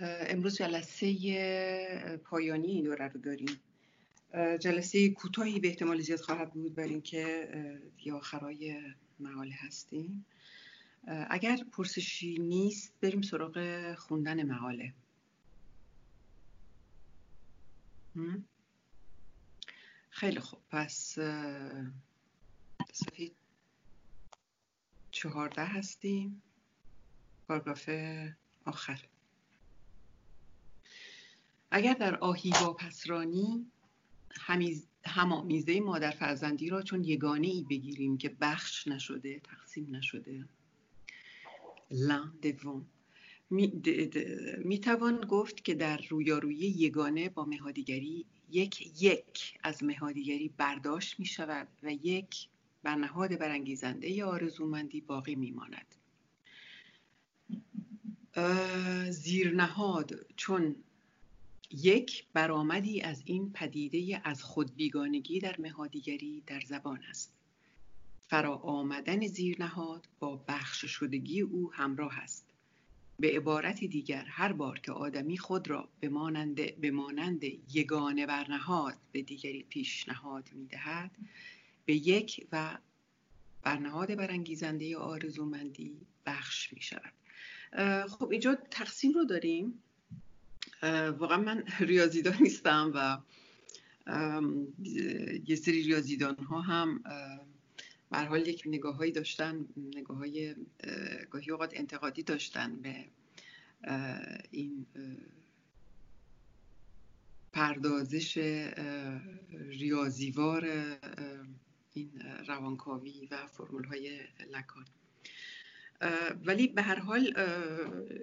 امروز جلسه پایانی این دوره رو داریم. جلسه کوتاهی به احتمال زیاد خواهد بود بر اینکه یا آخرای مقاله هستیم. اگر پرسشی نیست بریم سراغ خوندن مقاله. خیلی خوب. پس صفحه چهارده هستیم. پاراگراف آخر. اگر در آهی با پسرانی همامیزه مادر فرزندی را چون یگانه ای بگیریم که بخش نشده تقسیم نشده. لن دوم می گفت که در رویارویی یگانه با مهادیگری یک یک از مهادیگری برداشت می شود و یک بر نهاد برانگیزنده آرزومندی باقی می ماند زیرنهاد چون یک برآمدی از این پدیده از خود بیگانگی در مهادیگری در زبان است. فرا آمدن زیرنهاد با بخش شدگی او همراه است. به عبارت دیگر هر بار که آدمی خود را به مانند, به مانند یگانه برنهاد به دیگری پیشنهاد می دهد به یک و برنهاد برانگیزنده آرزومندی بخش می شود خب اینجا تقسیم رو داریم. واقعا من ریاضیدان نیستم و یه سری ریاضیدان ها هم حال یک نگاه هایی داشتن نگاه های گاهی اوقات انتقادی داشتن به این پردازش ریاضیوار این روانکاوی و فرمول های لکان. ولی به هر حال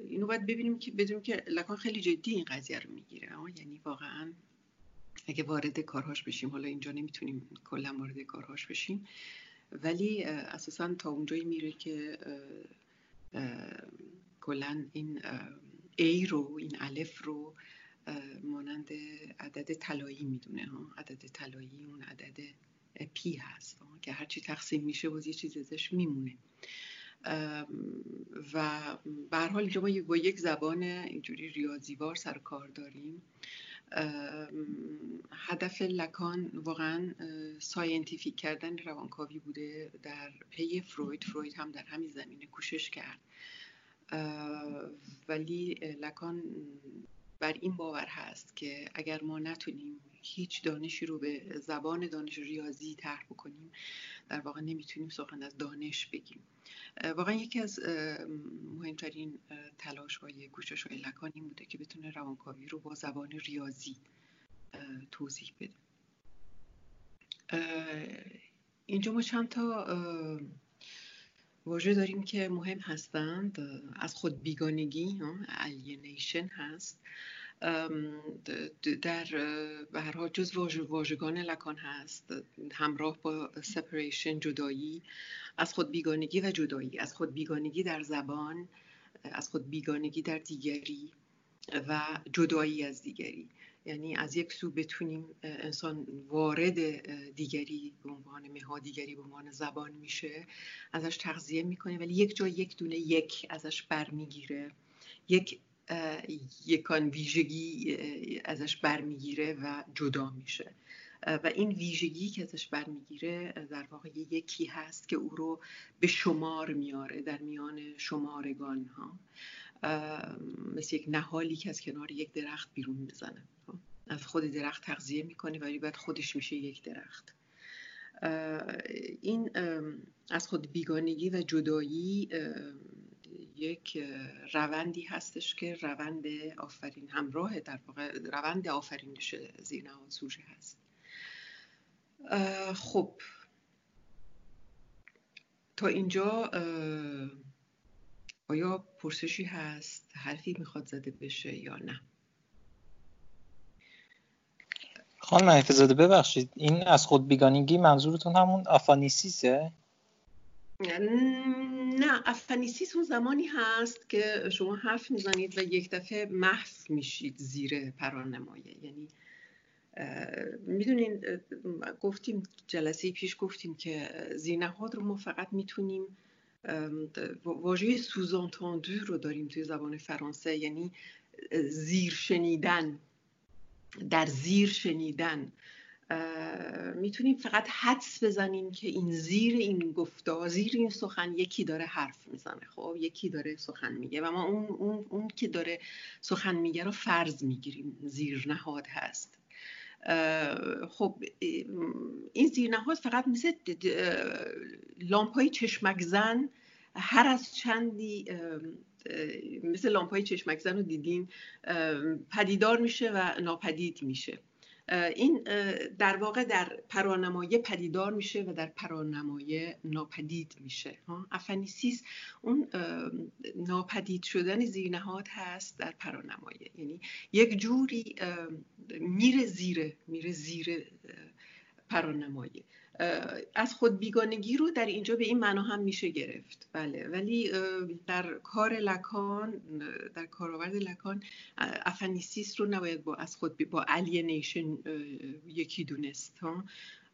اینو باید ببینیم که بدونیم که لکان خیلی جدی این قضیه رو می‌گیره. یعنی واقعا اگه وارد کارهاش بشیم حالا اینجا نمی‌تونیم کلا وارد کارهاش بشیم ولی اساسا تا اونجایی میره که کلا این a رو این الف رو مانند عدد طلایی می‌دونه. ها عدد طلایی اون عدد پی هست. که هرچی تقسیم میشه باز یه چیز ازش میمونه. و به حال اینجا ما با یک زبان اینجوری ریاضیوار سر کار داریم. هدف لکان واقعا scientific کردن روانکاوی بوده در پی فروید. فروید هم در همین زمینه کوشش کرد. ولی لکان بر این باور هست که اگر ما نتونیم هیچ دانشی رو به زبان دانش ریاضی طرح بکنیم در واقع نمی‌تونیم سخن از دانش بگیم. واقعا یکی از مهمترین تلاش های کوشش های لکان بوده که بتونه روانکاوی رو با زبان ریاضی توضیح بده. اینجا ما چند تا واژه داریم که مهم هستند. از خود بیگانگی alienation هست. در به هر حال جز واژگان لکان هست. همراه با سپریشن جدایی از خود بیگانگی و جدایی. از خود بیگانگی در زبان از خود بیگانگی در دیگری و جدایی از دیگری. یعنی از یک سو بتونیم انسان وارد دیگری به عنوان مها دیگری به عنوان زبان میشه. ازش تغذیه می‌کنه ولی یک جا یک دونه یک ازش برمیگیره. یک یکان ویژگی ازش برمیگیره و جدا میشه. و این ویژگی که ازش برمیگیره در واقع یکی هست که او رو به شمار میاره در میان شمارگان ها مثل یک نهالی که از کنار یک درخت بیرون می‌زنه. از خود درخت تغذیه می‌کنه ولی بعد خودش میشه یک درخت. این از خود بیگانگی و جدایی یک روندی هستش که روند آفرین همراه در واقع روند آفرینش زیرنهاد سوژه هست. خب. تا اینجا آیا پرسشی هست؟ حرفی می‌خواد زده بشه یا نه؟ خانم محفظاده ببخشید این از خود بیگانگی منظورتون همون آفانیسیسه؟ نه افنیسیس اون زمانی هست که شما حرف می‌زنید و یک دفعه محو میشید زیر پرانمایه. یعنی می‌دونین گفتیم جلسه پیش گفتیم که زینهاد رو ما فقط می‌تونیم واژه سوزانتاندو رو داریم توی زبان فرانسه. یعنی زیر شنیدن در زیر شنیدن می‌تونیم فقط حدس بزنیم که این زیر این گفتا زیر این سخن یکی داره حرف می‌زنه خب؟ یکی داره سخن میگه و ما اون, اون, اون که داره سخن میگه رو فرض می‌گیریم زیر نهاد هست. خب این زیرنهاد فقط مثل لامپای چشمک زن هر از چندی مثل لامپای چشمک زن رو دیدین پدیدار میشه و ناپدید میشه. این در واقع در پرانمایه پدیدار میشه و در پرانمایه ناپدید میشه افنیسیس اون ناپدید شدن زیرنهاد هست در پرانمایه یعنی یک جوری میره زیر میره زیر پرانمایه از خود بیگانگی رو در اینجا به این معنا هم میشه گرفت. بله ولی در کار لکان در کارآورد لکان aphanisis رو نباید با از خود با alienation یکی دونست ها.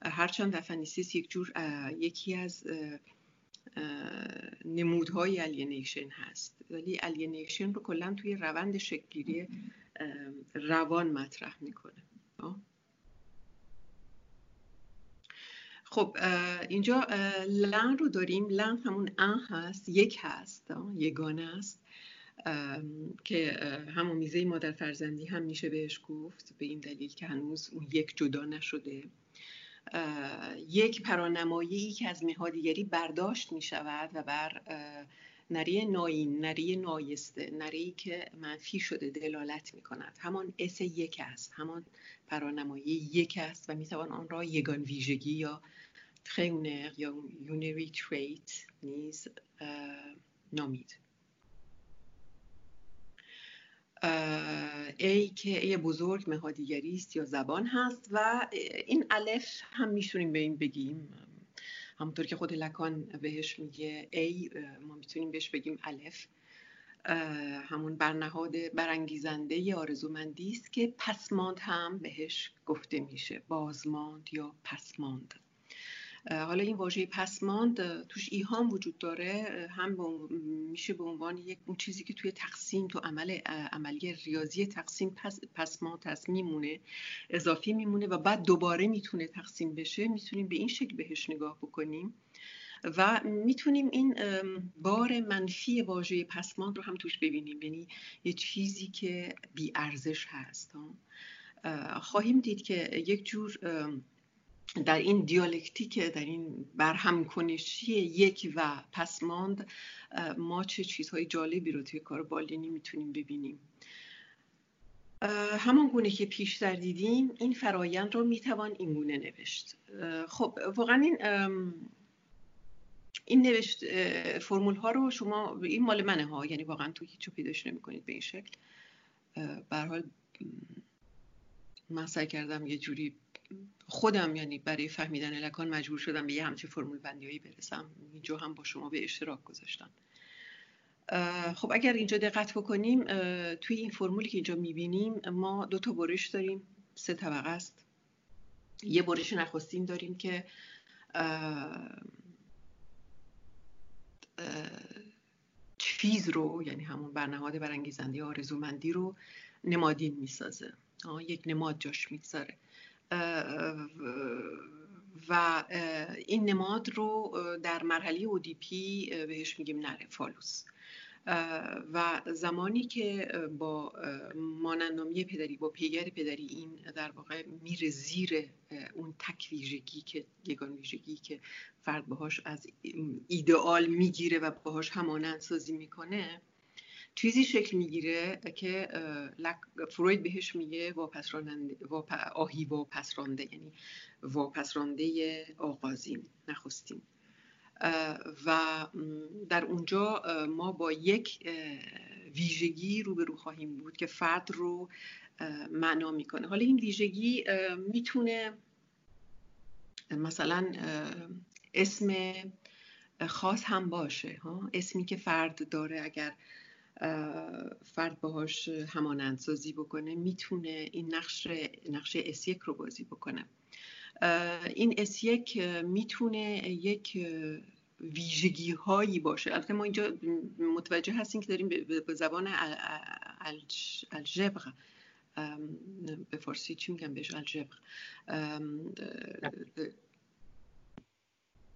هرچند aphanisis یک جور یکی از نمودهای alienation هست. ولی alienation رو کلا توی روند شکلگیری روان مطرح می‌کنه خب اینجا لن رو داریم. لن همون ان هست یک هست یگانه است. که همون میزه مادر فرزندی هم میشه بهش گفت به این دلیل که هنوز اون یک جدا نشده. یک پرانمایی که از نهادیگری برداشت می شود و بر نری ناین نری نایسته نری که منفی شده دلالت می کند همان اس یک است همان پرانمایی یک است و می توان آن را یگان ویژگی یا ترونر یا یونری تریت نیز نامید. ای که ای بزرگ مهادیگری است یا زبان هست و این الف هم می‌تونیم به این بگیم. همونطور که خود لکان بهش میگه ای ما می‌تونیم بهش بگیم الف. همون برنهاد برانگیزنده آرزومندی است که پسماند هم بهش گفته میشه. بازماند یا پسماند. حالا این واژه پسماند توش ایهام وجود داره هم میشه به عنوان یک اون چیزی که توی تقسیم تو عمل عملی ریاضی تقسیم پس پسماند هست میمونه اضافی میمونه و بعد دوباره می‌تونه تقسیم بشه می‌تونیم به این شکل بهش نگاه بکنیم. و می‌تونیم این بار منفی واژه پسماند رو هم توش ببینیم یعنی یه چیزی که بی ارزش هست خواهیم دید که یک جور در این دیالکتیک در این برهم کنشی یک و پسماند ما چه چیزهای جالبی رو توی کار بالینی می‌تونیم ببینیم. همان گونه که پیشتر دیدیم این فرایند رو می‌توان این گونه نوشت. خب واقعا این این نوشت فرمول ها رو شما این مال منه ها یعنی واقعا تو هیچ پیداش نمی کنید به این شکل. به حال من کردم یه جوری خودم یعنی برای فهمیدن لکان مجبور شدم به یه همچین فرمول بندیایی برسم. اینجا هم با شما به اشتراک گذاشتم. خب اگر اینجا دقت بکنیم توی این فرمولی که اینجا می‌بینیم ما دو تا برش داریم. سه طبقه است. یه برش نخستین داریم که چیز رو یعنی همون برنهاد برانگیزنده آرزومندی رو نمادین می‌سازه. یک نماد جاش می‌گذاره. و این نماد رو در مرحله اودیپی بهش میگیم نره فالوس. و زمانی که با مانندامی پدری با پیگر پدری این در واقع میره زیر اون تک ویژگی که یگان ویژگی که فرد باهاش از ایدئال می‌گیره و باهاش همانند سازی می‌کنه چیزی شکل می‌گیره که فروید بهش میگه واپس واپ... آهی واپسرانده یعنی واپسرانده آغازین نخستین. و در اونجا ما با یک ویژگی روبرو خواهیم بود که فرد رو معنا می‌کنه. حالا این ویژگی می‌تونه مثلا اسم خاص هم باشه ها؟ اسمی که فرد داره اگر فرد باهاش همانندسازی بکنه می‌تونه این نقش نقش اس رو بازی بکنه. این اس یک می‌تونه یک ویژگی هایی باشه. البته ما اینجا متوجه هستیم که داریم به زبان الجبر به فارسی چی میگم بهش؟ الجبر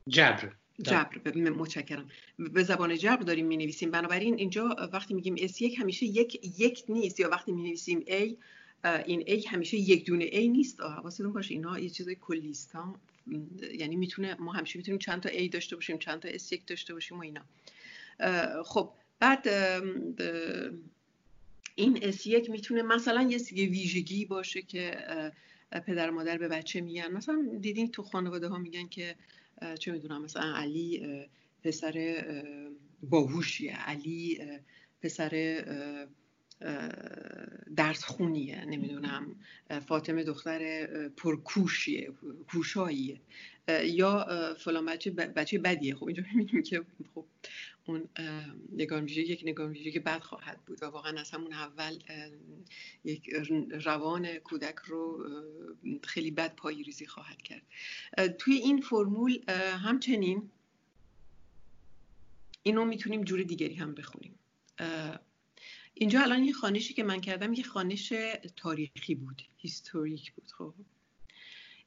جبر. جبر متشکرم. به زبان جبر داریم می نویسیم بنابراین اینجا وقتی میگیم S1 همیشه یک یک نیست یا وقتی می نویسیم A این A همیشه یک دونه A نیست. حواستون باشه اینا یه چیزای کلیست ها یعنی می‌تونه ما همیشه می‌تونیم چند تا A داشته باشیم چند تا S1 داشته باشیم و اینا. خب بعد این S1 می‌تونه مثلا یه ویژگی باشه که پدر مادر به بچه میگن. مثلا دیدین تو خانواده ها میگن که چه می‌دونم مثلا علی پسر باهوشیه. علی پسر درس خونیه نمی‌دونم. فاطمه دختر پرکوشیه کوشاییه. یا فلان بچه بچه بدیه. خب اینجا می‌بینیم که خب اون نگاه یک نگاه که بد خواهد بود و واقعا از همون اول یک روان کودک رو خیلی بد پایی ریزی خواهد کرد. توی این فرمول همچنین اینو می‌تونیم جور دیگری هم بخونیم. اینجا الان یه خانشی که من کردم یه خانش تاریخی بود هیستوریک بود خب.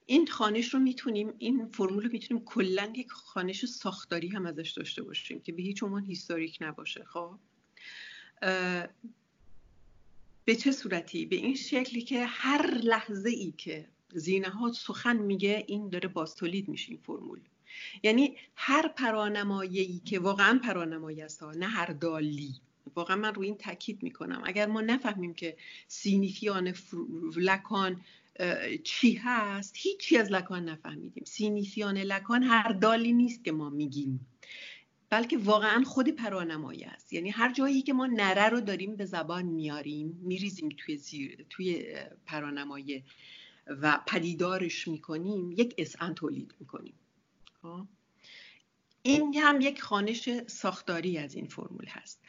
این خانش رو می‌تونیم این فرمول رو می‌تونیم کلا یک خانش ساختاری هم ازش داشته باشیم که به هیچ عنوان هیستوریک نباشه خب؟ به چه صورتی؟ به این شکلی که هر لحظه ای که زینهات سخن میگه این داره باستولید میشه این فرمول. یعنی هر پرانمایی که واقعا پرانمایی است نه هر دالی. واقعا من روی این تاکید می‌کنم. اگر ما نفهمیم که سینیفیان لکان چی هست؟ هیچی از لکان نفهمیدیم. سینیفیان لکان هر دالی نیست که ما میگیم. بلکه واقعا خود پرانمایی است. یعنی هر جایی که ما نره رو داریم به زبان میاریم میریزیم توی زیر توی پرانمایه و پدیدارش می‌کنیم یک اسعن تولید می‌کنیم. خب؟ این هم یک خانش ساختاری از این فرمول هست.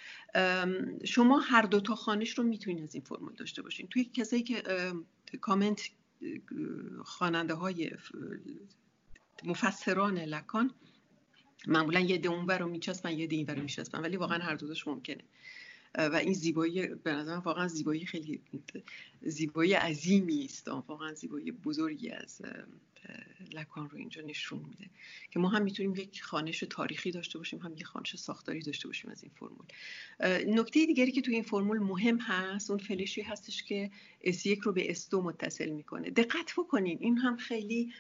شما هر دو تا خانش رو می‌تونید از این فرمول داشته باشین. توی کسایی که کامنت خواننده های مفسران لکان معمولا یه ده اونور رو میچسبن یه ده اینور رو میچسبن ولی واقعا هر دوش ممکنه. و این زیبایی به نظرم واقعا زیبایی خیلی زیبایی عظیمی است. واقعا زیبایی بزرگی از لکان رو اینجا نشون میده. که ما هم می‌تونیم یک خانش تاریخی داشته باشیم هم یک خانش ساختاری داشته باشیم از این فرمول. نکته دیگری که توی این فرمول مهم هست اون فلشی هستش که S1 رو به S2 متصل می‌کنه. دقت بکنین این هم خیلی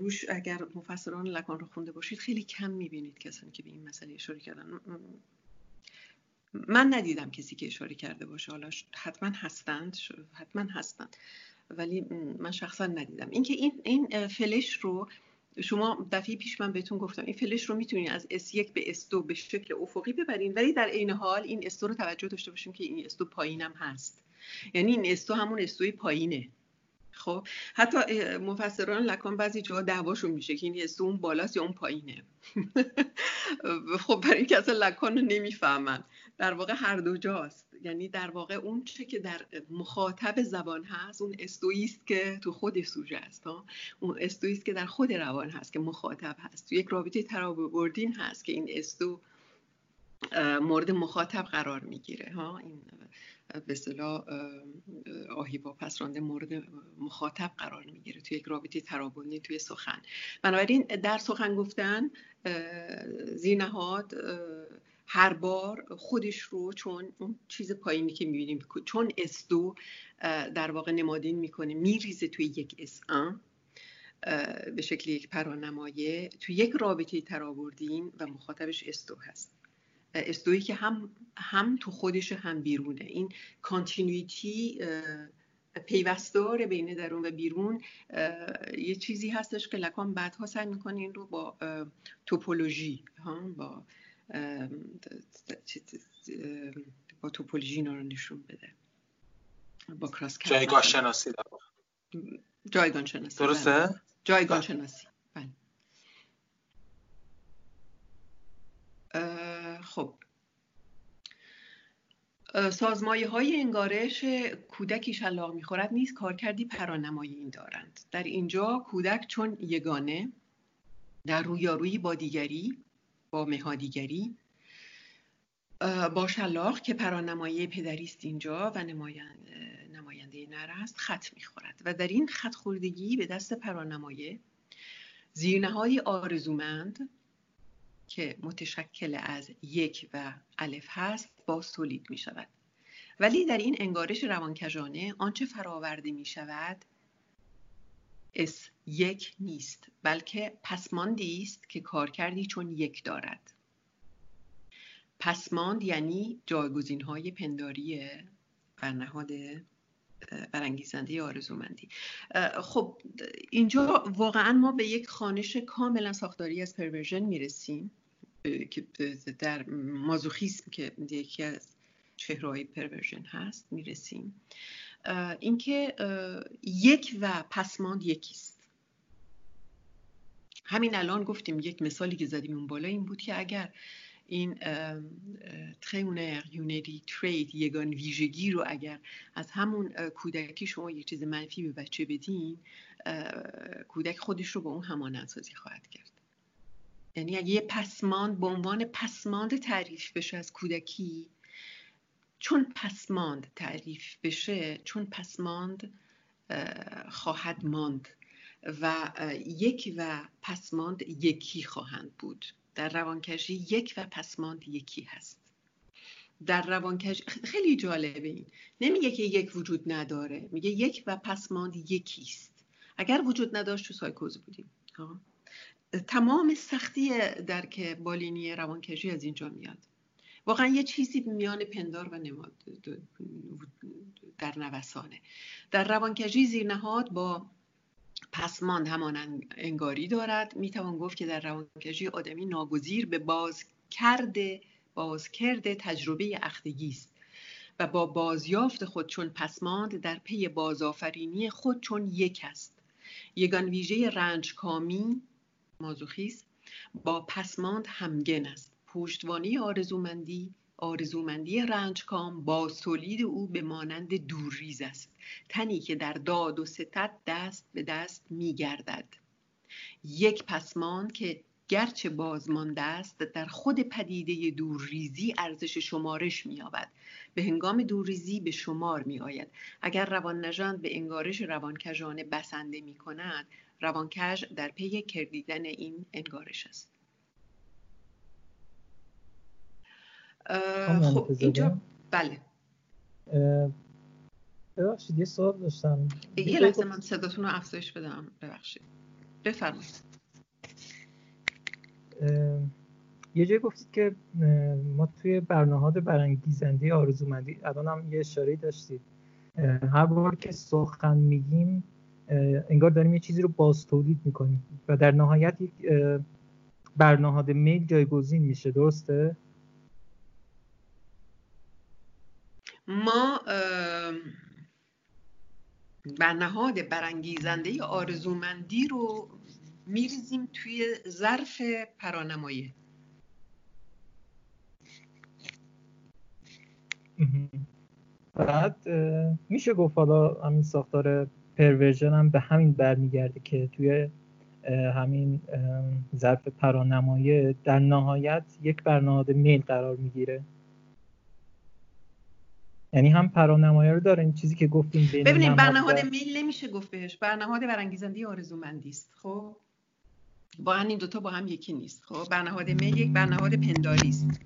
روش اگر مفسران لکان رو خونده باشید خیلی کم می‌بینید کسانی که به این مسئله اشاره کردن. من ندیدم کسی که اشاره کرده باشه. حالا حتما هستند حتما هستند. ولی من شخصا ندیدم. اینکه این این فلش رو شما دفعه پیش من بهتون گفتم این فلش رو می‌تونید از S1 به S2 به شکل افقی ببرین ولی در عین حال این S2 رو توجه داشته باشیم که این S2 پایینم هست. یعنی این S2 همون S2 پایینه. خب؟ حتی مفسران لکان بعضی جاها دعواشون میشه که این S2 اون بالاست یا اون پایینه. خب برای اینکه اصلا لکان رو نمی‌فهمن. در واقع هر دو جاست. یعنی در واقع اون چه که در مخاطب زبان هست اون استویست که تو خود سوژه است ها. اون استویست که در خود روان هست که مخاطب هست. تو یک رابطه ترابردین هست که این استو مورد مخاطب قرار می‌گیره ها. این به اصطلاح آهی پس رانده مورد مخاطب قرار می‌گیره توی یک رابطه ترابونی توی سخن. بنابراین در سخن گفتن زینهاد هر بار خودش رو چون اون چیز پایینی که می‌بینیم چون S2 در واقع نمادین می‌کنه میریزه توی یک S1 به شکل یک پرانمایه. توی یک رابطه ترابردین و مخاطبش S2 هست. S2 که هم هم تو خودش هم بیرونه. این کانتینویتی پیوستار بین درون و بیرون یه چیزی هستش که لکان بعدها سعی می‌کنه این رو با توپولوژی با با توپولوژی اینا رو نشون بده با کراس جایگاه شناسی جایگاه شناسی درسته؟ بله. جایگاه بله. شناسی بله خب سازمایه های انگارش کودکی شلاق می‌خورد نیست کارکردی پرانمایی این دارند در اینجا کودک چون یگانه در رویارویی با دیگری با مهادیگری با شلاق که پرانمایی پدریست اینجا و نماینده نر است خط می‌خورد و در این خط خوردگی به دست پرانمایه زیرنهایی آرزومند که متشکل از یک و الف هست باز تولید می شود ولی در این انگارش روانکجانه آنچه فراورده می شود اس یک نیست بلکه پسماندی است که کار کردی چون یک دارد. پسماند یعنی جایگزین های پنداری برنهاد برانگیزنده آرزومندی. خب اینجا واقعا ما به یک خوانش کاملا ساختاری از perversion می‌رسیم که در مازوخیسم که یکی از چهرهای perversion هست می‌رسیم. اینکه یک و پسماند یکیست. همین الان گفتیم یک مثالی که زدیم اون بالا این بود که اگر این trait unaire unary trait یگان ویژگی رو اگر از همون کودکی شما یک چیز منفی به بچه بدین کودک خودش رو با اون همانند سازی خواهد کرد. یعنی اگه یه پسماند به عنوان پسماند تعریف بشه از کودکی چون پسماند تعریف بشه چون پسماند خواهد ماند. و یک و پسماند یکی خواهند بود. در روانکشی یک و پسماند یکی هست. در روانکشی خیلی جالبه این. نمیگه که یک وجود نداره میگه یک و پسماند یکیست اگر وجود نداشت تو سایکوز بودیم؟ تمام سختی درک بالینی روانکشی از اینجا میاد. واقعا یه چیزی میان پندار و نماد در نوسانه. در روانکشی زیرنهاد با پسماند همان انگاری دارد. می‌توان گفت که در روانکشی آدمی ناگزیر به باز کرده باز کرده تجربه اختگی است و با بازیافت خود چون پسماند در پی بازآفرینی خود چون یک است. یگان ویژه رنج کامی مازوخیس با پسماند همگن است. پشتوانی آرزومندی آرزومندی رنجکام با سولید او به مانند دورریز است. تنی که در داد و ستت دست به دست می گردد یک پسمان که گرچه بازمانده است در خود پدیده دورریزی ارزش شمارش مییابد. به هنگام دورریزی به شمار می آید اگر روان نژند به انگارش روانکژانه بسنده می کند روانکژ در پی کردیدن این انگارش است. خب اینجا بله. ببخشید یه سوال داشتم. یه لحظه من صداتون رو افزایش بدم. ببخشید. بفرمایید. یه جایی گفتید که ما توی برنامه برانگیزنده آرزومندی الان هم یه اشاره داشتید. هر بار که سخن میگیم انگار داریم یه چیزی رو باز تولید می‌کنیم و در نهایت یک برنهاد میل جایگزین میشه درسته؟ ما برنهاد برانگیزنده آرزومندی رو میریزیم توی ظرف پرانمایه. بعد میشه گفت حالا همین ساختار پرورژن هم به همین برمیگرده که توی همین ظرف پرانمایه در نهایت یک برنامه میل قرار می‌گیره. یعنی هم پرانمایه رو داره این چیزی که گفتیم بین ببینید برنامه میل نمیشه گفت بهش. برنامه برانگیزنده آرزومندی است خب؟ با این دوتا با هم یکی نیست خب؟ برنامه میل یک برنامه پنداری است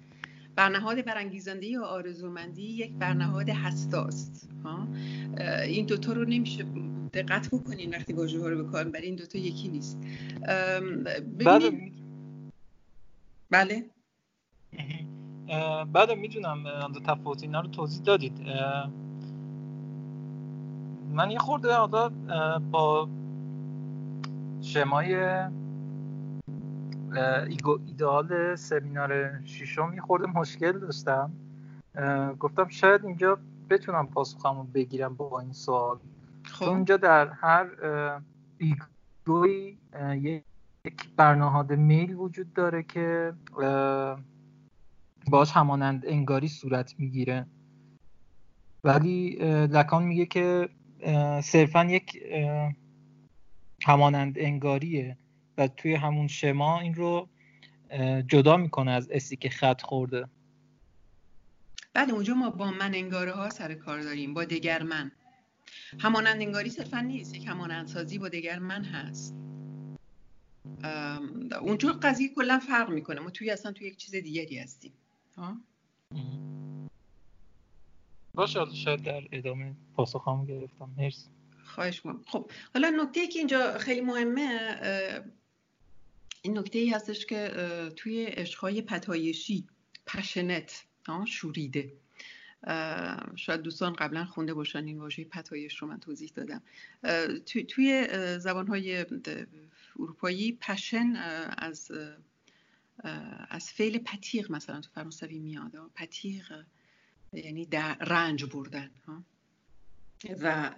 برنهاد برانگیزنده یا آرزومندی یک برنهاد هستاست ها این دوتا رو نمیشه دقت بکنین وقتی واژه ها رو بکن برای این دوتا یکی نیست. ببینید بله؟ بعد می‌دونم دو تفاوت اینا رو توضیح دادید. من یه خورده حالا با شمای ایدئال سمینار ششم یه خورده مشکل داشتم. گفتم شاید اینجا بتونم پاسخمو بگیرم با این سوال. خب. اونجا در هر ایگوی یک برنامه میل وجود داره که باش همانند انگاری صورت می‌گیره. ولی لکان میگه که صرفا یک همانند انگاریه و توی همون شما این رو جدا می‌کنه از اسی که خط خورده. بعد اونجا ما با من انگاره ها سر کار داریم با دگر من. همانند انگاری صرفا نیست یک همانندسازی با دگر من هست. اونجا قضیه کلا فرق می‌کنه. ما توی اصلا توی یک چیز دیگری هستیم. باشه شاید در ادامه پاسخ گرفتم. مرسی. خواهش کنم خب حالا نکته که اینجا خیلی مهمه این نکته ای هستش که توی عشقهای پتایشی پشنت شوریده. شاید دوستان قبلا خونده باشن این واژه پتایش رو من توضیح دادم. توی, توی زبانهای اروپایی passion از از فعل pâtir مثلا تو فرانسوی میاد. pâtir یعنی در رنج بردن. و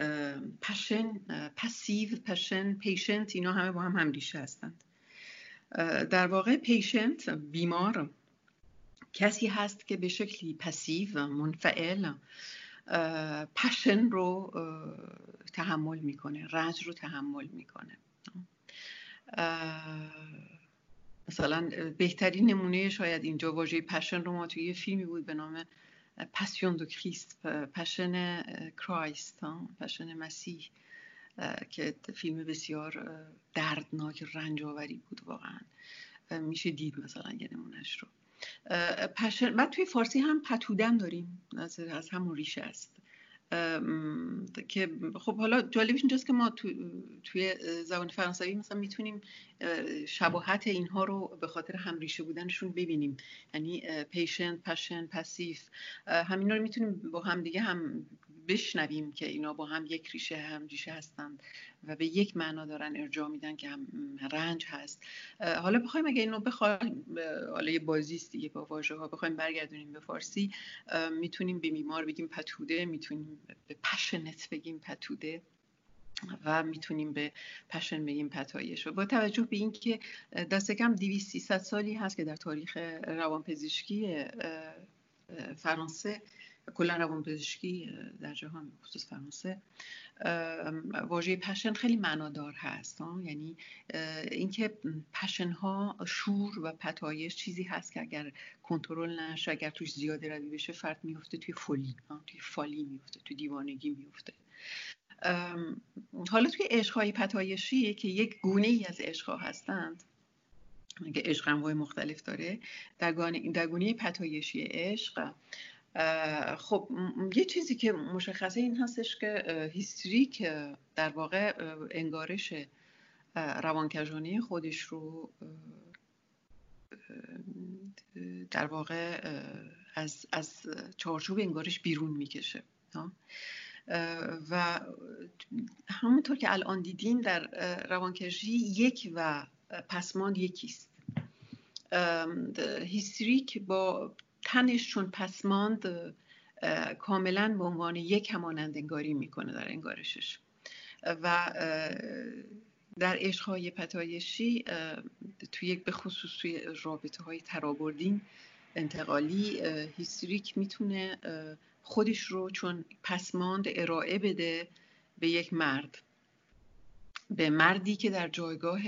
passion passive passion patient اینا همه با هم هم ریشه هستند در واقع patient بیمار کسی هست که به شکلی passive منفعل passion رو تحمل می‌کنه رنج رو تحمل می‌کنه. مثلا بهترین نمونه شاید اینجا واژه passion رو ما توی یه فیلمی بود به نام Passion du Christ Passion Christ passion مسیح که فیلم بسیار دردناک رنج آوری بود واقعا. میشه دید مثلا یه نمونهش رو. passion بعد توی فارسی هم پتودن داریم از همون ریشه است. که خب حالا جالبش اینجاست که ما تو، توی زبان فرانسوی مثلا می‌تونیم شباهت اینها رو به خاطر همریشه بودنشون ببینیم. یعنی patient passion passif همینا رو می‌تونیم با هم دیگه هم بشنویم که اینا با هم یک ریشه هم ریشه هستند و به یک معنا دارن ارجاع میدن که هم رنج هست. حالا بخوایم اگه اینو بخوایم حالا یه بازی دیگه با واژه ها بخوایم برگردونیم به فارسی می‌تونیم به بیمار بگیم پتوده می‌تونیم به پشنت بگیم پتوده. و می‌تونیم به پشن بگیم پتایش و با توجه به اینکه دست کم 200 300 سالی هست که در تاریخ روانپزشکی فرانسه کلا روانپزشکی در جهان خصوص فرانسه واژه پشن خیلی معنادار هست یعنی اینکه پشن ها شور و پتایش چیزی هست که اگر کنترل نشه اگر توش زیاده روی بشه فرد میفته توی فولی توی فالی میفته توی دیوانگی میفته حالا توی عشقهای پتایشی که یک گونه ای از عشقها هستند که عشق مختلف داره در گونه پتایشی عشق خب یه چیزی که مشخصه این هستش که هیستریک در واقع انگارش روانکجانی خودش رو در واقع از, از چارچوب انگارش بیرون می‌کشه و همونطور که الان دیدین در روانکشی یک و پسماند یکیست هیستریک با تنش چون پسماند کاملا به عنوان یک همانند انگاری می‌کنه در انگارشش. و در عشقهای پتایشی توی به خصوص توی رابطه های ترابردین انتقالی هیستریک می‌تونه خودش رو چون پسماند ارائه بده به یک مرد. به مردی که در جایگاه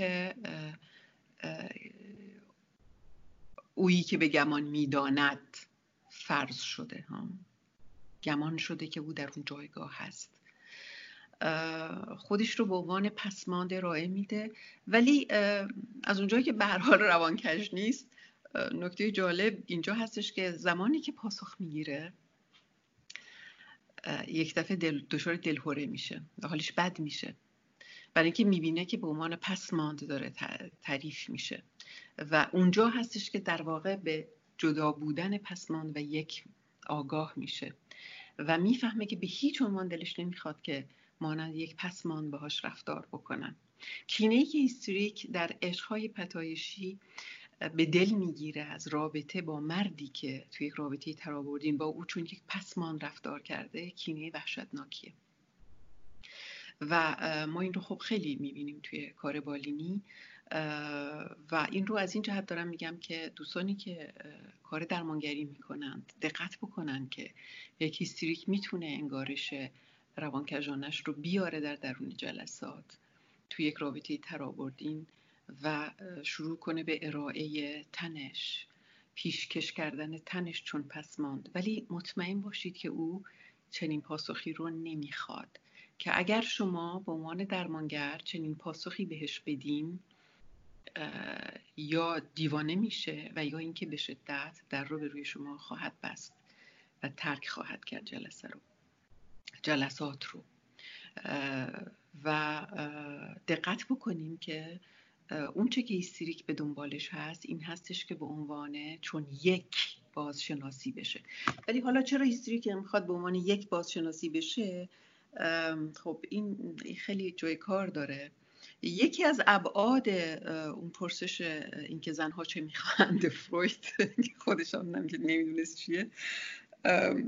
اویی که به گمان می‌داند فرض شده. ها. گمان شده که او در اون جایگاه هست. خودش رو به عنوان پسماند ارائه میده. ولی از اونجایی که به هر حال روانکش نیست نکته جالب اینجا هستش که زمانی که پاسخ می‌گیره یک دفعه دل، دچار دلهوره میشه و حالش بد میشه. برای اینکه می‌بینه که به عنوان پسماند داره تعریف میشه. و اونجا هستش که در واقع به جدا بودن پسماند و یک آگاه میشه. و می‌فهمه که به هیچ عنوان دلش نمی‌خواد که مانند یک پسماند باهاش رفتار بکنن. کینه که هیستریک در عشقهای پتایشی به دل می‌گیره از رابطه با مردی که توی یک رابطه ترابردین با او چون یک پسمان رفتار کرده کینه وحشتناکیه. و ما این رو خب خیلی می‌بینیم توی کار بالینی. و این رو از این جهت دارم میگم که دوستانی که کار درمانگری می‌کنند دقت بکنن که یک هیستریک می‌تونه انگارش روانکجانش رو بیاره در درون جلسات. توی یک رابطه ترابردین و شروع کنه به ارائه تنش پیشکش کردن تنش چون پس ماند. ولی مطمئن باشید که او چنین پاسخی رو نمی‌خواد. که اگر شما به عنوان درمانگر چنین پاسخی بهش بدیم یا دیوانه میشه و یا اینکه به شدت در رو به روی شما خواهد بست و ترک خواهد کرد جلسه رو جلسات رو. و دقت بکنیم که اون چه که هیستریک به دنبالش هست این هستش که به عنوان چون یک بازشناسی بشه. ولی حالا چرا هیستریک می‌خواد به عنوان یک بازشناسی بشه؟ خب این خیلی جای کار داره. یکی از ابعاد اون پرسش اینکه زنها چه می‌خواهند فروید خودش هم نمی‌دونست چیه.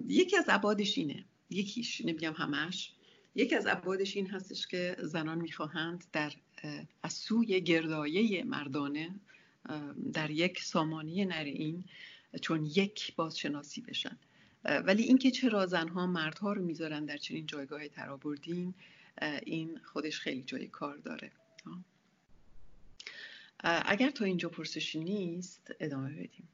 یکی از ابعادش اینه. یکیش نمیگم همش. یکی از ابعادش این هستش که زنان می‌خواهند در از سوی گردایه مردانه در یک سامانی نرین چون یک بازشناسی بشن. ولی اینکه چرا زنها مردها رو می‌ذارن در چنین جایگاه ترابردین این خودش خیلی جای کار داره. اگر تا اینجا پرسشی نیست ادامه بدیم.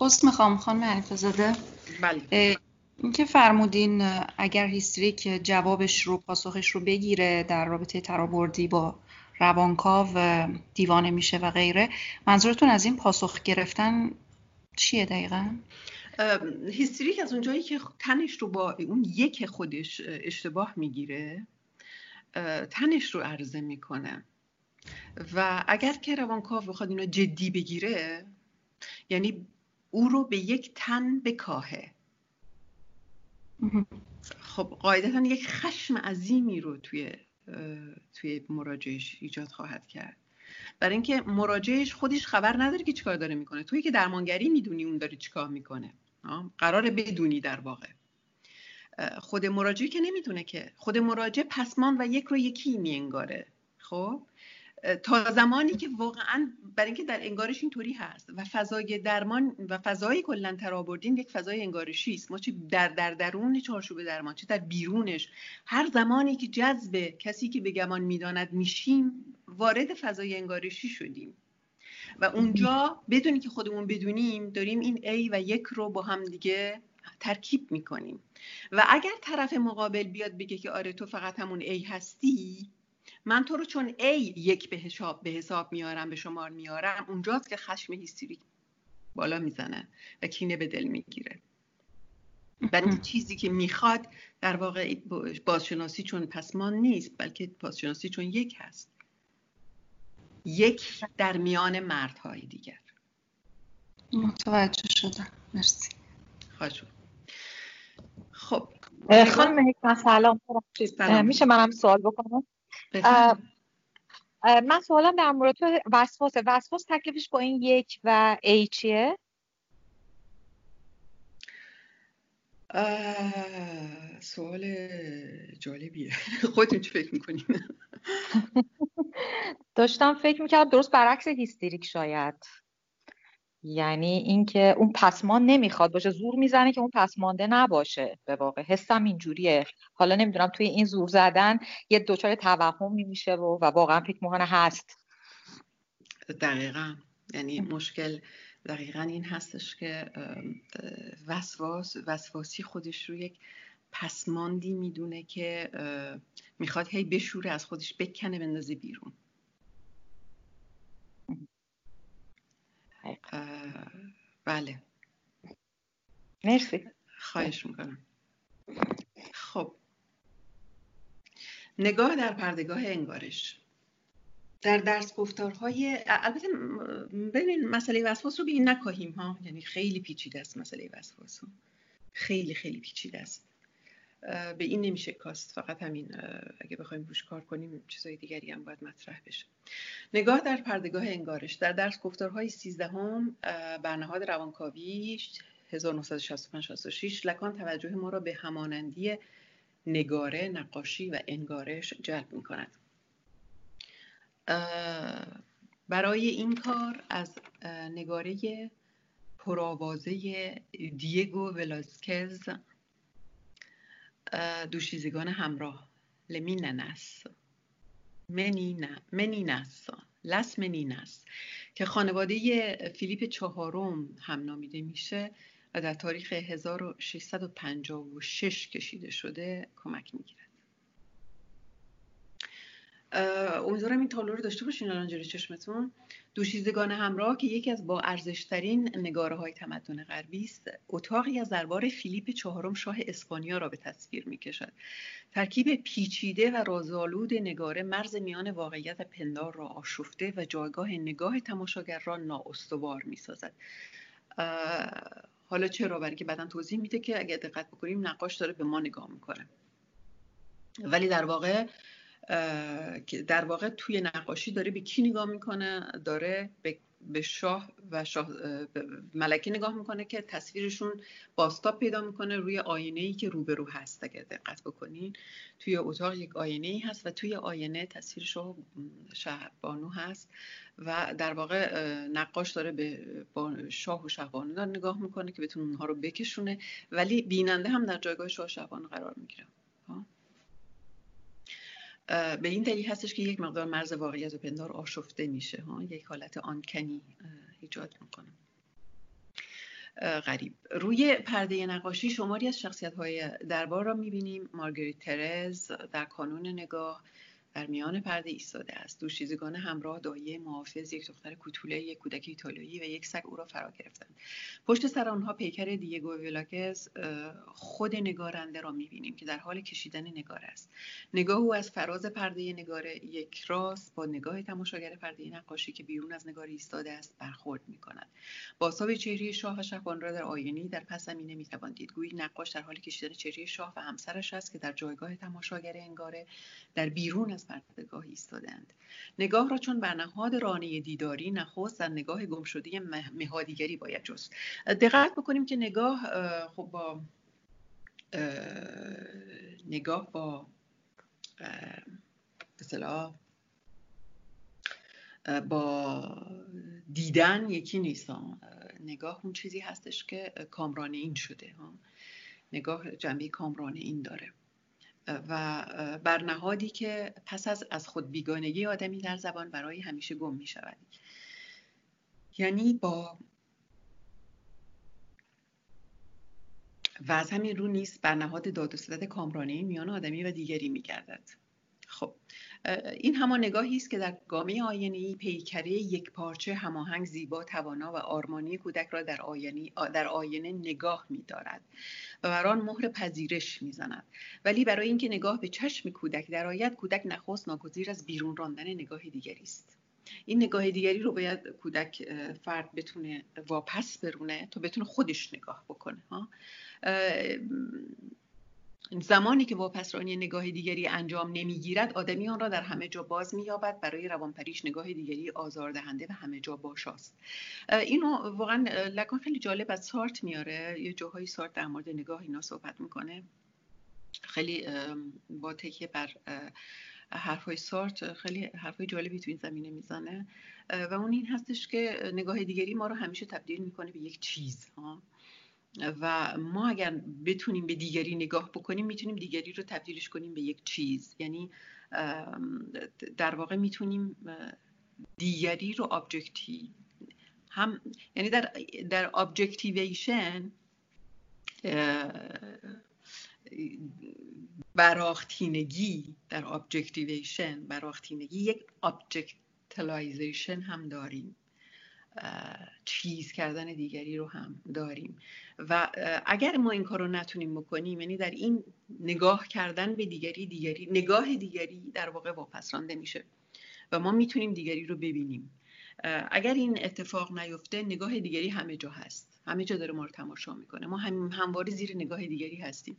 قصد می‌خوام خانم حنیفه زاده بله اینکه فرمودین اگر هیستریک جوابش رو پاسخش رو بگیره در رابطه ترابردی با روانکاو دیوانه میشه و غیره منظورتون از این پاسخ گرفتن چیه دقیقا؟ هیستریک از اونجایی که تنش رو با اون یک خودش اشتباه می‌گیره تنش رو عرضه می‌کنه و اگر که روانکاو بخواد اینو جدی بگیره یعنی او رو به یک تن بکاهه خب قاعدتا یک خشم عظیمی رو توی توی مراجعش ایجاد خواهد کرد. برای اینکه مراجعش خودش خبر نداره که چیکار داره می‌کنه. توی که درمانگری می‌دونی اون داره چیکار می‌کنه. قراره بدونی در واقع. خود مراجعه که نمی‌دونه که. خود مراجع پسمان و یک رو یکی میانگاره. خب؟ تا زمانی که واقعا برای اینکه در انگارش اینطوری هست و فضای درمان و فضای کلا ترابردین یک فضای انگارشی است. ما چه در در درون چارچوب درمان چه در بیرونش. هر زمانی که جذب کسی که به گمان می‌داند میشیم وارد فضای انگارشی شدیم. و اونجا بدونی که خودمون بدونیم داریم این A و یک رو با هم دیگه ترکیب می‌کنیم. و اگر طرف مقابل بیاد بگه که آره تو فقط همون A هستی من تو رو چون A یک به حساب به حساب میارم به شمار میارم اونجاست که خشم هیستریک بالا می‌زنه و کینه به دل می‌گیره. برای چیزی که می‌خواد در واقع بازشناسی چون پسمان نیست بلکه بازشناسی چون یک هست. یک در میان مردهای دیگر. متوجه شدم. مرسی. خواهش خب. خانم حکمت سلام. میشه منم سوال بکنم؟ من سوالم در مورد وسواسه وسواس تکلیفش با این یک و ای چیه؟ سوال جالبیه. خودتون چی فکر می‌کنین؟ داشتم فکر می‌کردم درست برعکس هیستریک شاید. یعنی اینکه اون پسمان نمی‌خواد باشه زور می‌زنه که اون پسمانده نباشه. به واقع حسم اینجوریه. حالا نمی‌دونم توی این زور زدن یه دوچار توهم میشه و, و واقعا فکر می‌کنه هست. دقیقا. یعنی مشکل دقیقا این هستش که وسواس وسواسی خودش رو یک پسماندی می‌دونه که می‌خواد هی بشوره از خودش بکنه بندازه بیرون. بله. مرسی. خواهش می‌کنم. خب. نگاه در پردگاه انگارش. در درس گفتارهای البته ببین مسئله وسواس رو به این نکاهیم ها. یعنی خیلی پیچیده است مسئله وسواس. خیلی خیلی پیچیده است. به این نمیشه کاست فقط همین اگه بخوایم روش کار کنیم چیزای دیگری هم باید مطرح بشه نگاه در پردگاه انگارش در درس گفتارهای 13 هم برنهاد روانکاوی 1965-66 لکان توجه ما را به همانندی نگاره، نقاشی و انگارش جلب می کند. برای این کار از نگاره پرآوازه دیگو ولاسکز دوشیزگان همراه. Las Meninas. Meninas Las Meninas. که خانواده فیلیپ چهارم هم نامیده میشه و در تاریخ 1656 کشیده شده کمک می‌گیره امیدوارم این تابلو رو داشته باشین الان جلوی چشمتون. دوشیزگان همراه که یکی از با ارزشترین نگاره های تمدن غربی است اتاقی از دربار فیلیپ چهارم شاه اسپانیا را به تصویر می کشد ترکیب پیچیده و رازآلود نگاره مرز میان واقعیت پندار را آشفته و جایگاه نگاه تماشاگر را نااستوار می سازد حالا چرا؟ برای که بعدا توضیح میده که اگر دقت بکنیم نقاش داره به ما نگاه می‌کنه. ولی در واقع در واقع توی نقاشی داره به کی نگاه می‌کنه؟ داره به شاه و شاه ملکه نگاه می‌کنه که تصویرشون باستاب پیدا می‌کنه روی آینه ای که روبرو هست اگر دقت بکنین. توی اتاق یک آینه ای هست و توی آینه تصویر شاه شهبانو هست و در واقع نقاش داره به شاه و شهبانو داره نگاه می‌کنه که بتونه اونها رو بکشونه. ولی بیننده هم در جایگاه شاه و شهبانو قرار می‌گیره به این دلیل هستش که یک مقدار مرز واقعیت و پندار آشفته میشه ها؟ یک حالت آنکنی ایجاد می‌کنه. غریب. روی پرده نقاشی شماری از شخصیت های دربار را می‌بینیم. مارگریت ترز در کانون نگاه. در میان پرده ایستاده است. دوشیزگان همراه دایه محافظ یک دختر کوتوله یک کودک ایتالیایی و یک سگ او را فرا گرفتند. پشت سر آنها پیکر دیگو ویلاکز خود نگارنده را می‌بینیم که در حال کشیدن نگار است. نگاه او از فراز پرده نگاره یک راست با نگاه تماشاگر پرده نقاشی که بیرون از نگار ایستاده است برخورد می‌کند. باساب چهره شاه و شهبان را در آینه در پس زمینه می‌توان دید. گویی نقاش در حال کشیدن چهره شاه و همسرش است که در جایگاه تماشاگر انگاره در بیرون از پردگاه ایستادند. نگاه را چون بر نهاد رانه دیداری نخست در نگاه گمشده مهادیگری باید جست. دقت بکنیم که نگاه خب با نگاه با مثلا با دیدن یکی نیست. نگاه اون چیزی هستش که کامرانه این شده. نگاه جنبه کامرانه این داره. و بر نهادی که پس از از خود بیگانگی آدمی در زبان برای همیشه گم می شود یعنی با و از همین رو نیست بر نهاد داد و کامرانه میان آدمی و دیگری می گردد خب این همان نگاهی است که در گامه آینه ای پیکره یک پارچه هماهنگ زیبا توانا و آرمانی کودک را در آینه, در آینه نگاه می دارد و بر آن مهر پذیرش می‌زند. ولی برای اینکه نگاه به چشم کودک درآید کودک نخست ناگزیر از بیرون راندن نگاه دیگری است. این نگاه دیگری رو باید کودک فرد بتونه واپس برونه تا بتونه خودش نگاه بکنه ها. زمانی که واپسرانی نگاه دیگری انجام نمی‌گیرد آدمی آن را در همه جا باز مییابد برای روانپریش نگاه دیگری آزاردهنده و همه جا باشاست. اینو واقعا لکن خیلی جالب از سارت میاره. یه جاهایی سارت در مورد نگاه اینا صحبت می‌کنه. خیلی با تکیه بر حرفای سارت خیلی حرفای جالبی تو این زمینه می‌زنه. و اون این هستش که نگاه دیگری ما رو همیشه تبدیل می‌کنه به یک چیز ها. و ما اگر بتونیم به دیگری نگاه بکنیم می‌تونیم دیگری رو تبدیلش کنیم به یک چیز. یعنی در واقع می‌تونیم دیگری رو objectify هم یعنی در در objectivation براختینگی در objectivation براختینگی یک objectalization هم داریم. چیز کردن دیگری رو هم داریم. و اگر ما این کار رو نتونیم بکنیم یعنی در این نگاه کردن به دیگری دیگری نگاه دیگری در واقع واپس رانده میشه و ما می‌تونیم دیگری رو ببینیم. اگر این اتفاق نیفته نگاه دیگری همه جا هست. همه جا داره ما رو تماشا می‌کنه. ما هم همواره زیر نگاه دیگری هستیم.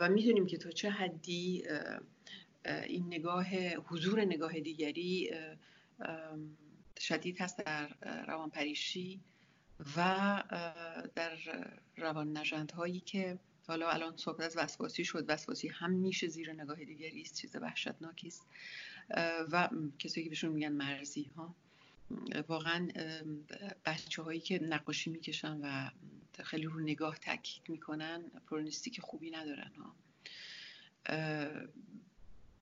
و می‌دونیم که تا چه حدی این نگاه حضور نگاه دیگری شدید هست در روانپریشی و در روان هایی که حالا الان صحبت از وسواسی شد. وسواسی هم میشه زیر نگاه دیگری است چیز وحشتناکی است. و کسی که بهشون میگن مرزی ها واقعا بچه هایی که نقاشی می‌کشن و خیلی رو نگاه تاکید می‌کنن پرونیستیک خوبی ندارن ها.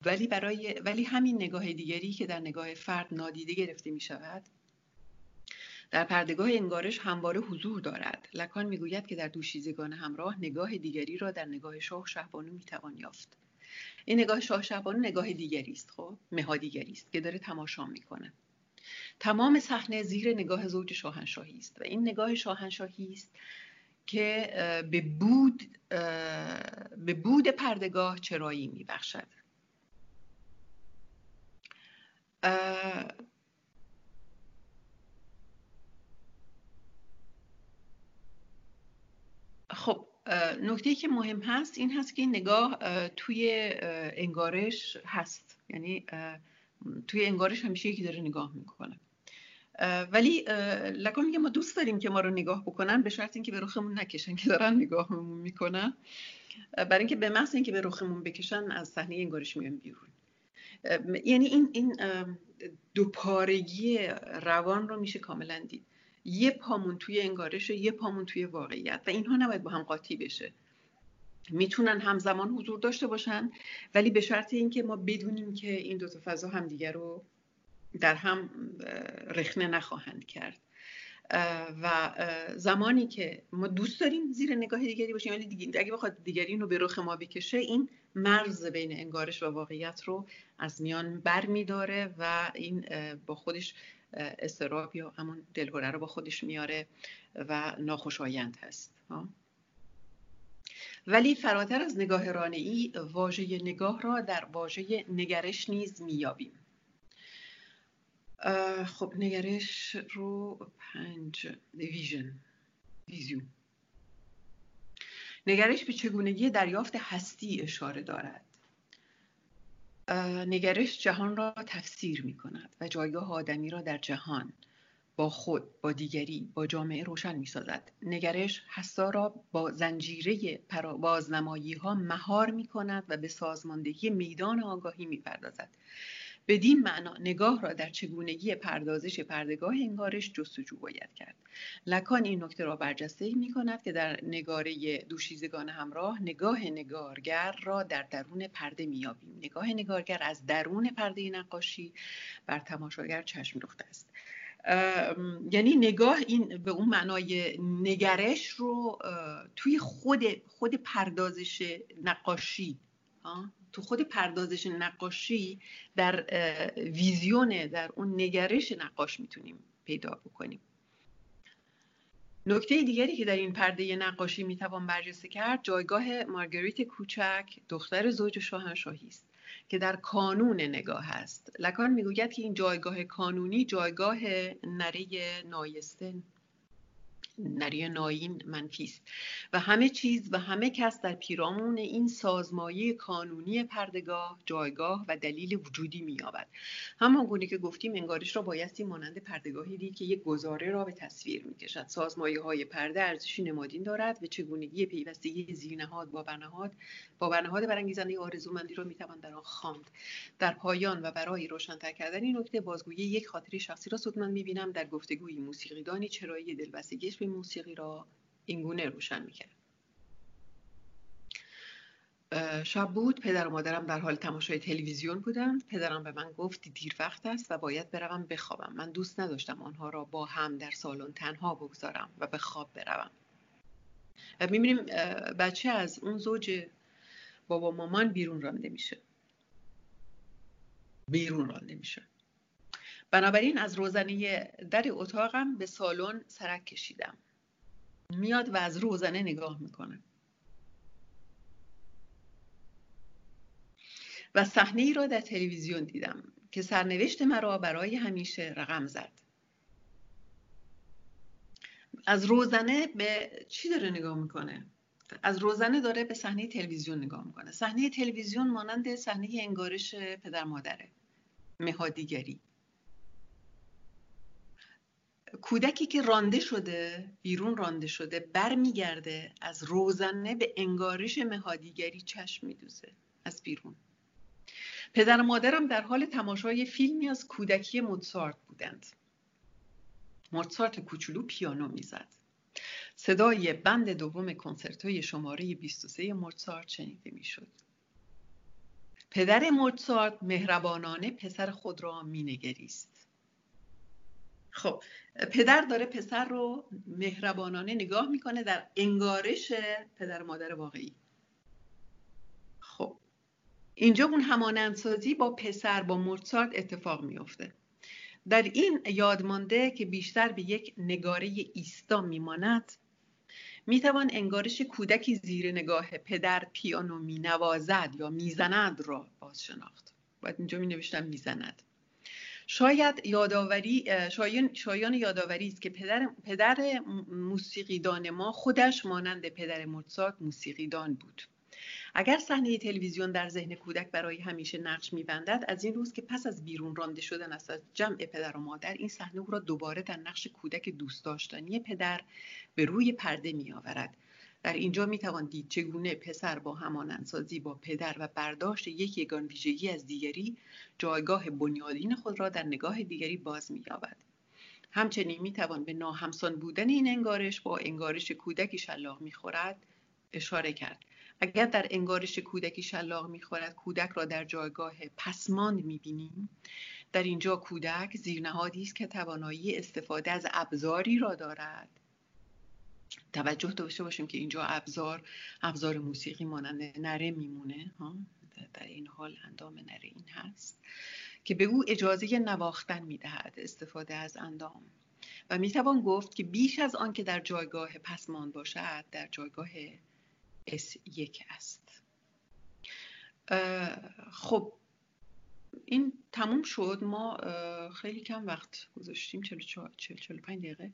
ولی برای ولی همین نگاه دیگری که در نگاه فرد نادیده گرفته می شود در پردگاه انگارش همواره حضور دارد. لکان می‌گوید که در دوشیزگان همراه نگاه دیگری را در نگاه شاه شهبانو می‌توان یافت. این نگاه شاه شهبانو نگاه دیگری است خب؟ مها دیگری است که داره تماشا می‌کنه. تمام صحنه زیر نگاه زوج شاهنشاهی است و این نگاه شاهنشاهی است که به بود به بود پردگاه چرایی میبخشد. خب نکته که مهم هست این هست که این نگاه توی انگارش هست. یعنی توی انگارش همیشه یکی داره نگاه می‌کنه. ولی لکن میگه ما دوست داریم که ما رو نگاه بکنن به شرط اینکه به رخمون نکشن که دارن نگاهمون می‌کنن. برای اینکه به محض اینکه به رخمون بکشن از صحنه انگارش میان بیرون. یعنی این این دوپارگی روان رو میشه کاملا دید. یه پامون توی انگارشه یه پامون توی واقعیت و اینها نباید با هم قاطی بشه. می‌تونن همزمان حضور داشته باشن ولی به شرط اینکه ما بدونیم که این دو تا فضا همدیگر رو در هم رخنه نخواهند کرد. و زمانی که ما دوست داریم زیر نگاه دیگری باشیم ولی اگه بخواد دیگری رو به رخ ما بکشه این مرز بین انگارش و واقعیت رو از میان بر میداره و این با خودش استراب یا همون دلهوره رو با خودش میاره و ناخوشایند هست. ولی فراتر از نگاه رانعی واژه نگاه را در واژه نگرش نیز میابیم خب نگرش رو پنج ویژن ویزیون. نگرش به چگونگی دریافت هستی اشاره دارد. نگرش جهان را تفسیر می کند و جایگاه آدمی را در جهان با خود با دیگری با جامعه روشن می سازد. نگرش حسا را با زنجیره بازنمایی ها مهار می کند و به سازماندهی میدان آگاهی می پردازد. بدین معنا نگاه را در چگونگی پردازش پردگاه انگارش جستجو باید کرد. لکان این نکته را برجسته می کند که در نگاره دوشیزگان همراه نگاه نگارگر را در درون پرده میابیم نگاه نگارگر از درون پرده نقاشی بر تماشاگر چشم دوخته است. یعنی نگاه این به اون معنای نگرش رو توی خود خود پردازش نقاشی تو خود پردازش نقاشی در ویزیون در اون نگرش نقاش می‌تونیم پیدا بکنیم. نکته دیگری که در این پرده نقاشی می‌توان برجسته کرد جایگاه مارگریت کوچک دختر زوج شاهنشاهی است که در کانون نگاه است. لکان می‌گوید که این جایگاه کانونی جایگاه نره نایسته نری ناین منفی است و همه چیز و همه کس در پیرامون این سازمایه کانونی پردگاه جایگاه و دلیل وجودی مییابد. همان گونه که گفتیم انگارش را بایستی مانند پردگاهی دید که یک گزاره را به تصویر می‌کشد. سازمایه های پرده ارزشی نمادین دارد و چگونگی پیوستگی زیرنهاد با برنهاد با برنهاد برانگیزنده آرزومندی را می‌توان در آن خواند. در پایان و برای روشنتر کردن این نکته بازگویی یک خاطره شخصی را سودمند می‌بینم. در گفتگوی موسیقیدانی چرایی دلبستگیش به موسیقی را اینگونه روشن می‌کرد. شب بود پدر و مادرم در حال تماشای تلویزیون بودند پدرم به من گفت دیر وقت است و باید بروم بخوابم. من دوست نداشتم آنها را با هم در سالن تنها بگذارم و به خواب بروم. و می‌بینیم بچه از اون زوج بابا مامان بیرون رانده میشه. بیرون رانده میشه. بنابراین از روزنه در اتاقم به سالن سرک کشیدم. میاد و از روزنه نگاه می‌کنه. و صحنه ای را در تلویزیون دیدم که سرنوشت مرا برای همیشه رقم زد. از روزنه به چی داره نگاه می‌کنه؟ از روزنه داره به صحنه تلویزیون نگاه می‌کنه. صحنه تلویزیون مانند صحنه انگارش پدر مادره مهادیگری. کودکی که رانده شده بیرون رانده شده برمیگرده از روزنه به انگارش مهادیگری چشم میدوزه از بیرون. پدر و مادرم در حال تماشای فیلمی از کودکی موزارت بودند. موزارت کوچولو پیانو می‌زد. صدای بند دوم کنسرتوی شماره 23 موزارت شنیده می‌شد. پدر موزارت مهربانانه پسر خود را مینگریست. خب پدر داره پسر رو مهربانانه نگاه می‌کنه در انگارش پدر مادر واقعی. خب اینجا اون همانندسازی با پسر با موزارت اتفاق میفته در این یادمانده که بیشتر به یک نگاره ایستا میماند می‌توان انگارش کودکی زیر نگاه پدر پیانو مینوازد یا می‌زند را باز شناخت باید اینجا می نوشتم می‌زند. شاید یادآوری شایان, شایان یادآوری است که پدر, پدر موسیقیدان ما خودش مانند پدر موزارت موسیقیدان بود. اگر صحنه تلویزیون در ذهن کودک برای همیشه نقش میبندد از این روز که پس از بیرون رانده شدن از جمع پدر و مادر این صحنه او را دوباره در نقش کودک دوست داشتنی پدر به روی پرده میآورد. در اینجا می توان دید چگونه پسر با همانندسازی با پدر و برداشت یک یگان ویژگی از دیگری جایگاه بنیادین خود را در نگاه دیگری باز مییابد. همچنین می توان به ناهمسان بودن این انگارش با انگارش کودکی شلاق می‌خورد اشاره کرد. اگر در انگارش کودکی شلاق می‌خورد کودک را در جایگاه پسماند می‌بینیم. در اینجا کودک زیرنهادی است که توانایی استفاده از ابزاری را دارد. توجه داشته باشیم که اینجا ابزار ابزار موسیقی مانند نره میمونه ها در این حال اندام نره این هست که به او اجازه نواختن می‌دهد استفاده از اندام. و می‌توان گفت که بیش از آن که در جایگاه پسمان باشد در جایگاه S1 است. خب این تموم شد. ما خیلی کم وقت گذاشتیم 45 دقیقه.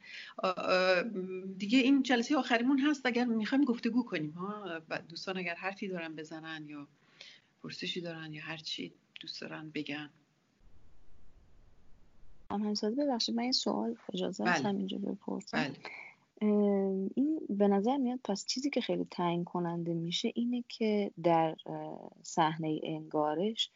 دیگه این جلسه آخریمون هست. اگر می‌خوایم گفتگو کنیم ها. دوستان اگر حرفی دارن بزنن یا پرسشی دارن یا هر چی دوست دارن بگن. همسازی ببخشید من این سوال اجازه بله. هستم اینجا بپرسم. بله. این به نظر میاد پس چیزی که خیلی تعیین کننده میشه اینه که در صحنه انگارش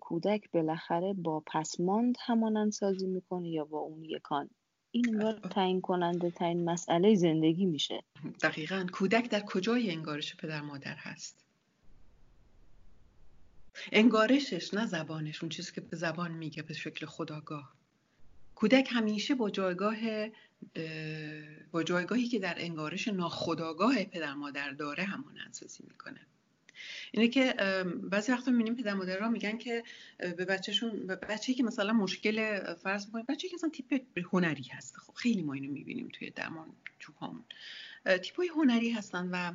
کودک بالاخره با پسماند همانند سازی می‌کنه یا با اون یکان. این انگار تعیین کننده تعیین مسئله زندگی میشه. دقیقا. کودک در کجای انگارش پدر مادر هست؟ انگارشش نه زبانش. اون چیزی که به زبان میگه به شکل خداگاه. کودک همیشه با جایگاه با جایگاهی که در انگارش ناخداگاه پدر مادر داره همون انسازی می‌کنه. اینه که بعضی وقتا می‌بینیم پدر مادر را میگن که به بچهشون به بچه‌ای که مثلا مشکل فرض می‌کنه بچه‌ای که مثلا تیپ هنری هست. خب خیلی ما اینو می‌بینیم توی درمان چوبامون تیپای هنری هستن و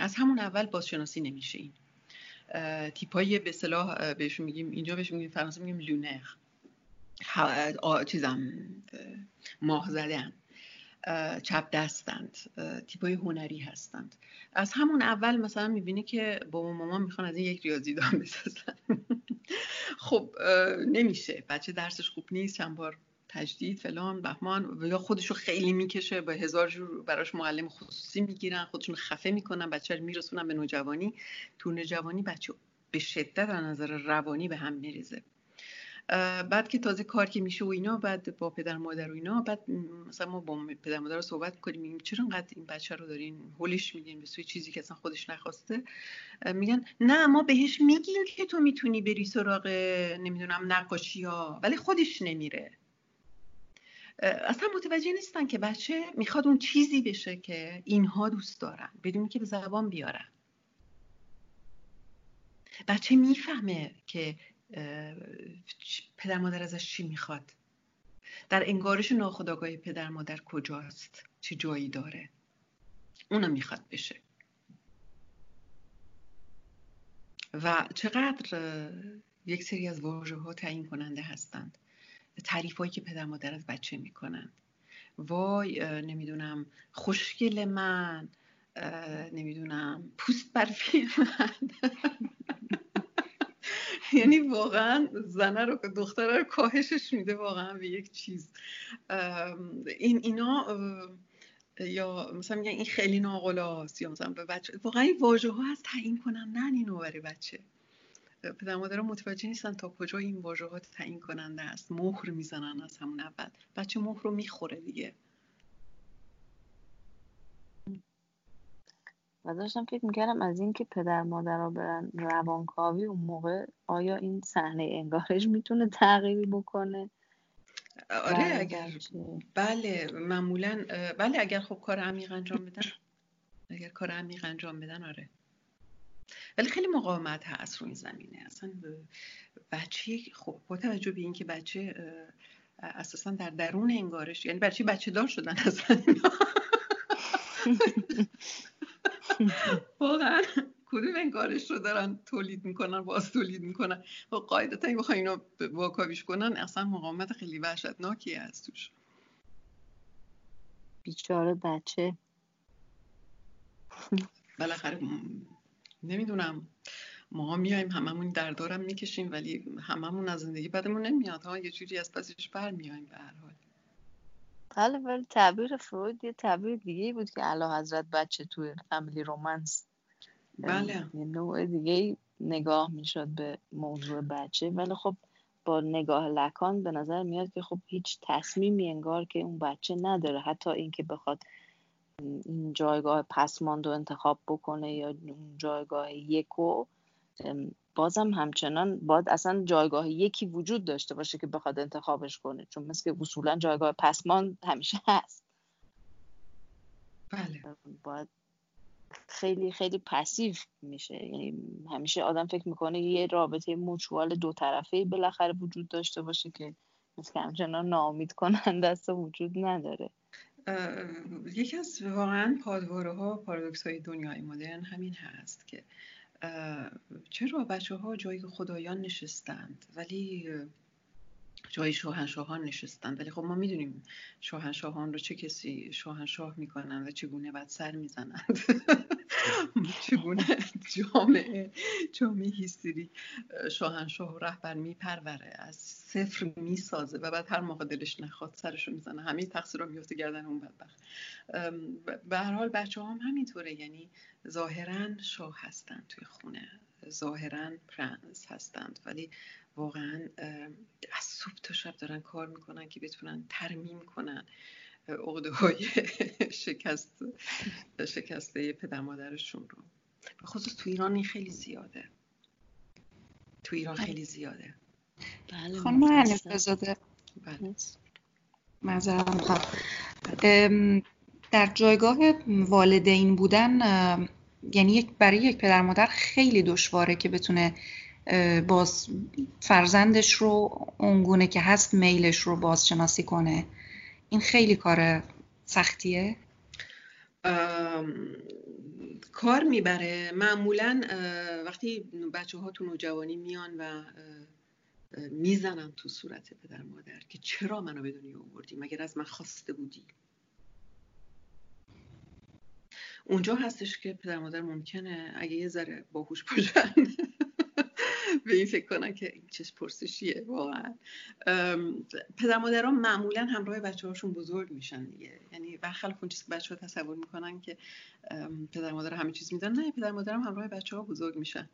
از همون اول بازشناسی نمیشه این. تیپای به اصطلاح بهشون میگیم اینجا بهشون میگیم فرانسه میگیم لونر. چیزم ماه زدن چپ دستند تیپای هنری هستند. از همون اول مثلا می‌بینی که بابا مامان می‌خوان از این یک ریاضیدان بسازن. خب نمیشه. بچه درسش خوب نیست چند بار تجدید فلان بهمان یا خودشو خیلی می‌کشه با هزار جور براش معلم خصوصی می‌گیرن خودشون خفه می‌کنن بچه رو میرسونن به نوجوانی. تو نوجوانی بچه به شدت از نظر روانی به هم میریزه. بعد که تازه کار که میشه و اینا بعد با پدر مادر و اینا بعد مثلا ما با پدر مادر رو صحبت کنیم میگیم چرا انقدر این بچه رو دارین هولش میدین به سوی چیزی که اصلا خودش نخواسته؟ میگن نه ما بهش میگیم که تو می‌تونی بری سراغ نمی‌دونم نقاشی ها. ولی خودش نمیره. اصلا متوجه نیستن که بچه می‌خواد اون چیزی بشه که اینها دوست دارن بدون که به زبان بیارن. بچه می‌فهمه که پدر مادر ازش چی می‌خواد؟ در انگارش ناخداگاه پدر مادر کجاست؟ چه جایی داره؟ اونو می‌خواد بشه. و چقدر یک سری از واژه ها تعیین کننده هستند. تعریف هایی که پدر مادر از بچه می‌کنند. وای نمی‌دونم خوشگل من نمی‌دونم پوست برفی من. یعنی واقعا زنه رو دختره رو کاهشش میده واقعا به یک چیز. این اینا یا مثلا میگن این خیلی ناقلاست یا مثلا به بچه واقعا این واژه ها از تعیین کنن نه اینو برای بچه. پدر مادر متوجه نیستن تا کجا این واژه ها تعیین کننده است مهر می‌زنن از همون اول. بچه مهر رو می‌خوره دیگه. و داشتم فکر می‌کردم از اینکه پدر مادر را برن روانکاوی اون موقع آیا این صحنه انگارش می‌تونه تغییری بکنه؟ آره اگر بله معمولا بله اگر خب کار عمیق انجام بدن. اگر کار عمیق انجام بدن آره. ولی خیلی مقاومت هست رو این زمینه. اصلا بچه خب با توجه به اینکه بچه اساسا در درون انگارش یعنی بچه بچه دار شدن اصلا واقعا کدوم انگارش رو دارن تولید می‌کنن باز تولید می‌کنن؟ و خب قاعدتا این بخوای اینو واکاویش کنن اصلا مقاومت خیلی وحشتناکی هست توش. بیچاره بچه. بالاخره نمی‌دونم. ما میایم هممون دردارم می‌کشیم ولی هممون از زندگی بدمون نمیاد ها؟ یه جوری از پسش بر میایم به هر حال. بله ولی تعبیر فروید یه تعبیر دیگه بود که علا حضرت بچه توی فامیلی رومنس بله. یه نوع دیگه نگاه می‌شد به موضوع بچه. ولی خب با نگاه لکان به نظر میاد که خب هیچ تصمیمی انگار که اون بچه نداره. حتی اینکه بخواد این جایگاه پسماند رو انتخاب بکنه یا اون جایگاه یکو بازم همچنان باید اصلا جایگاه یکی وجود داشته باشه که بخواد انتخابش کنه چون مثل که اصولا جایگاه پسمان همیشه هست. بله. باید خیلی خیلی پسیو میشه. یعنی همیشه آدم فکر می‌کنه یه رابطه موچوال دو طرفه بالاخره وجود داشته باشه که مثل همچنان ناامید کننده است وجود نداره. یکی از واقعا پادواره ها پارادوکس های دنیای مدرن همین هست که چرا بچه ها جای خدایان نشستند ولی جای شاهنشاهان نشستند؟ ولی خب ما می‌دونیم شاهنشاهان رو چه کسی شاهنشاه می‌کنن و چگونه بعد سر می‌زنند. چگونه جامعه جامعه هیستری شاهنشاه و رهبر میپروره؟ از صفر می‌سازه و بعد هر موقع دلش نخواد سرشو می‌زنه. همه تقصیر رو میفته گردن اون بدبخت. به هر حال بچه هم همینطوره. یعنی ظاهرا شاه هستند توی خونه. ظاهرا پرنس هستند. ولی واقعا از صبح تا شب دارن کار می‌کنن که بتونن ترمیم کنن. عقده های شکست شکسته پدر مادرشون رو. به خصوص تو ایران این خیلی زیاده. تو ایران خیلی زیاده. بله خانم حنیفه زاده بله. در جایگاه والدین بودن یعنی برای یک پدر مادر خیلی دشواره که بتونه باز فرزندش رو اونگونه که هست میلش رو بازشناسی کنه. این خیلی کار سختیه. کار می‌بره. معمولا وقتی بچه ها تو نوجوانی میان و می‌زنن تو صورت پدر مادر که چرا منو به دنیا آوردی؟ مگر از من خواسته بودی؟ اونجا هستش که پدر مادر ممکنه اگه یه ذره باهوش باشن. به این فکر کنن که این چه پرسشیه واقعا. پدر مادران معمولا همراه بچه هاشون بزرگ میشن دیگه. یعنی برخلاف اون چیزی که بچه ها تصور می‌کنن که پدر مادر همه چیز میدن نه پدر مادر هم همراه بچه ها بزرگ میشن.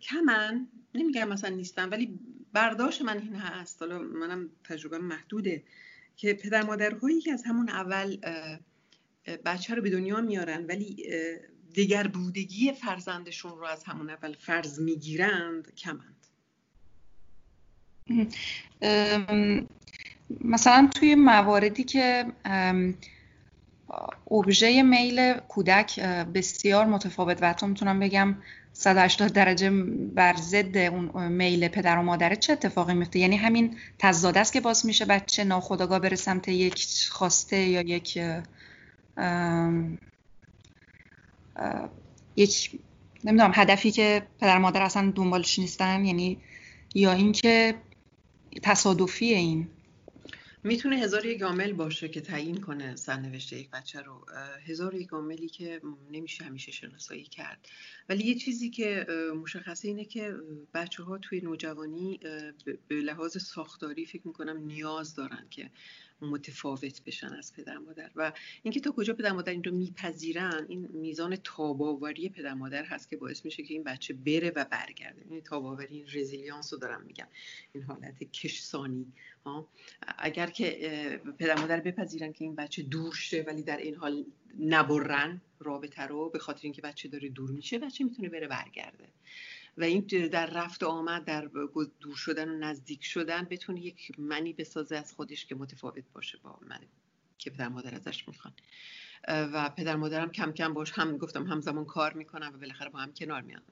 کمن نمیگم مثلا نیستن ولی برداشت من این هست. حالا منم تجربه محدوده که پدر مادرهایی که از همون اول بچه رو به دنیا میارن ولی دیگر بودگی فرزندشون رو از همون اول فرض می‌گیرند کمند. مثلا توی مواردی که ابژه میل کودک بسیار متفاوت و حتی می‌تونم بگم 180 درجه بر ضد اون میل پدر و مادره چه اتفاقی میفته یعنی همین تضاد است که باز میشه بچه ناخداگاه بره سمت یک خواسته یا یک یک نمی‌دونم هدفی که پدر مادر اصلا دنبالش نیستن یعنی یا اینکه تصادفی این. می‌تونه هزار یک عامل باشه که تعیین کنه سرنوشت یک بچه رو. هزار یک عاملی که نمیشه همیشه شناسایی کرد. ولی یه چیزی که مشخصه اینه که بچه ها توی نوجوانی به لحاظ ساختاری فکر می‌کنم نیاز دارن که متفاوت بشن از پدر مادر. و اینکه تا کجا پدر مادر این رو میپذیرن این میزان تاباوری پدر مادر هست که باعث میشه که این بچه بره و برگرده. این تاباوری این رزیلیانس رو دارم میگم این حالت کشسانی ها؟ اگر که پدر مادر بپذیرن که این بچه دور شه ولی در این حال نبرن رابطه رو به خاطر اینکه بچه داره دور میشه بچه می‌تونه بره برگرده. و این در رفت آمد در دور شدن و نزدیک شدن بتونه یک منی بسازه از خودش که متفاوت باشه با من که پدر مادر ازش می‌خوان. و پدر مادرم کم کم باش هم گفتم همزمان کار می‌کنم و بالاخره با هم کنار میان.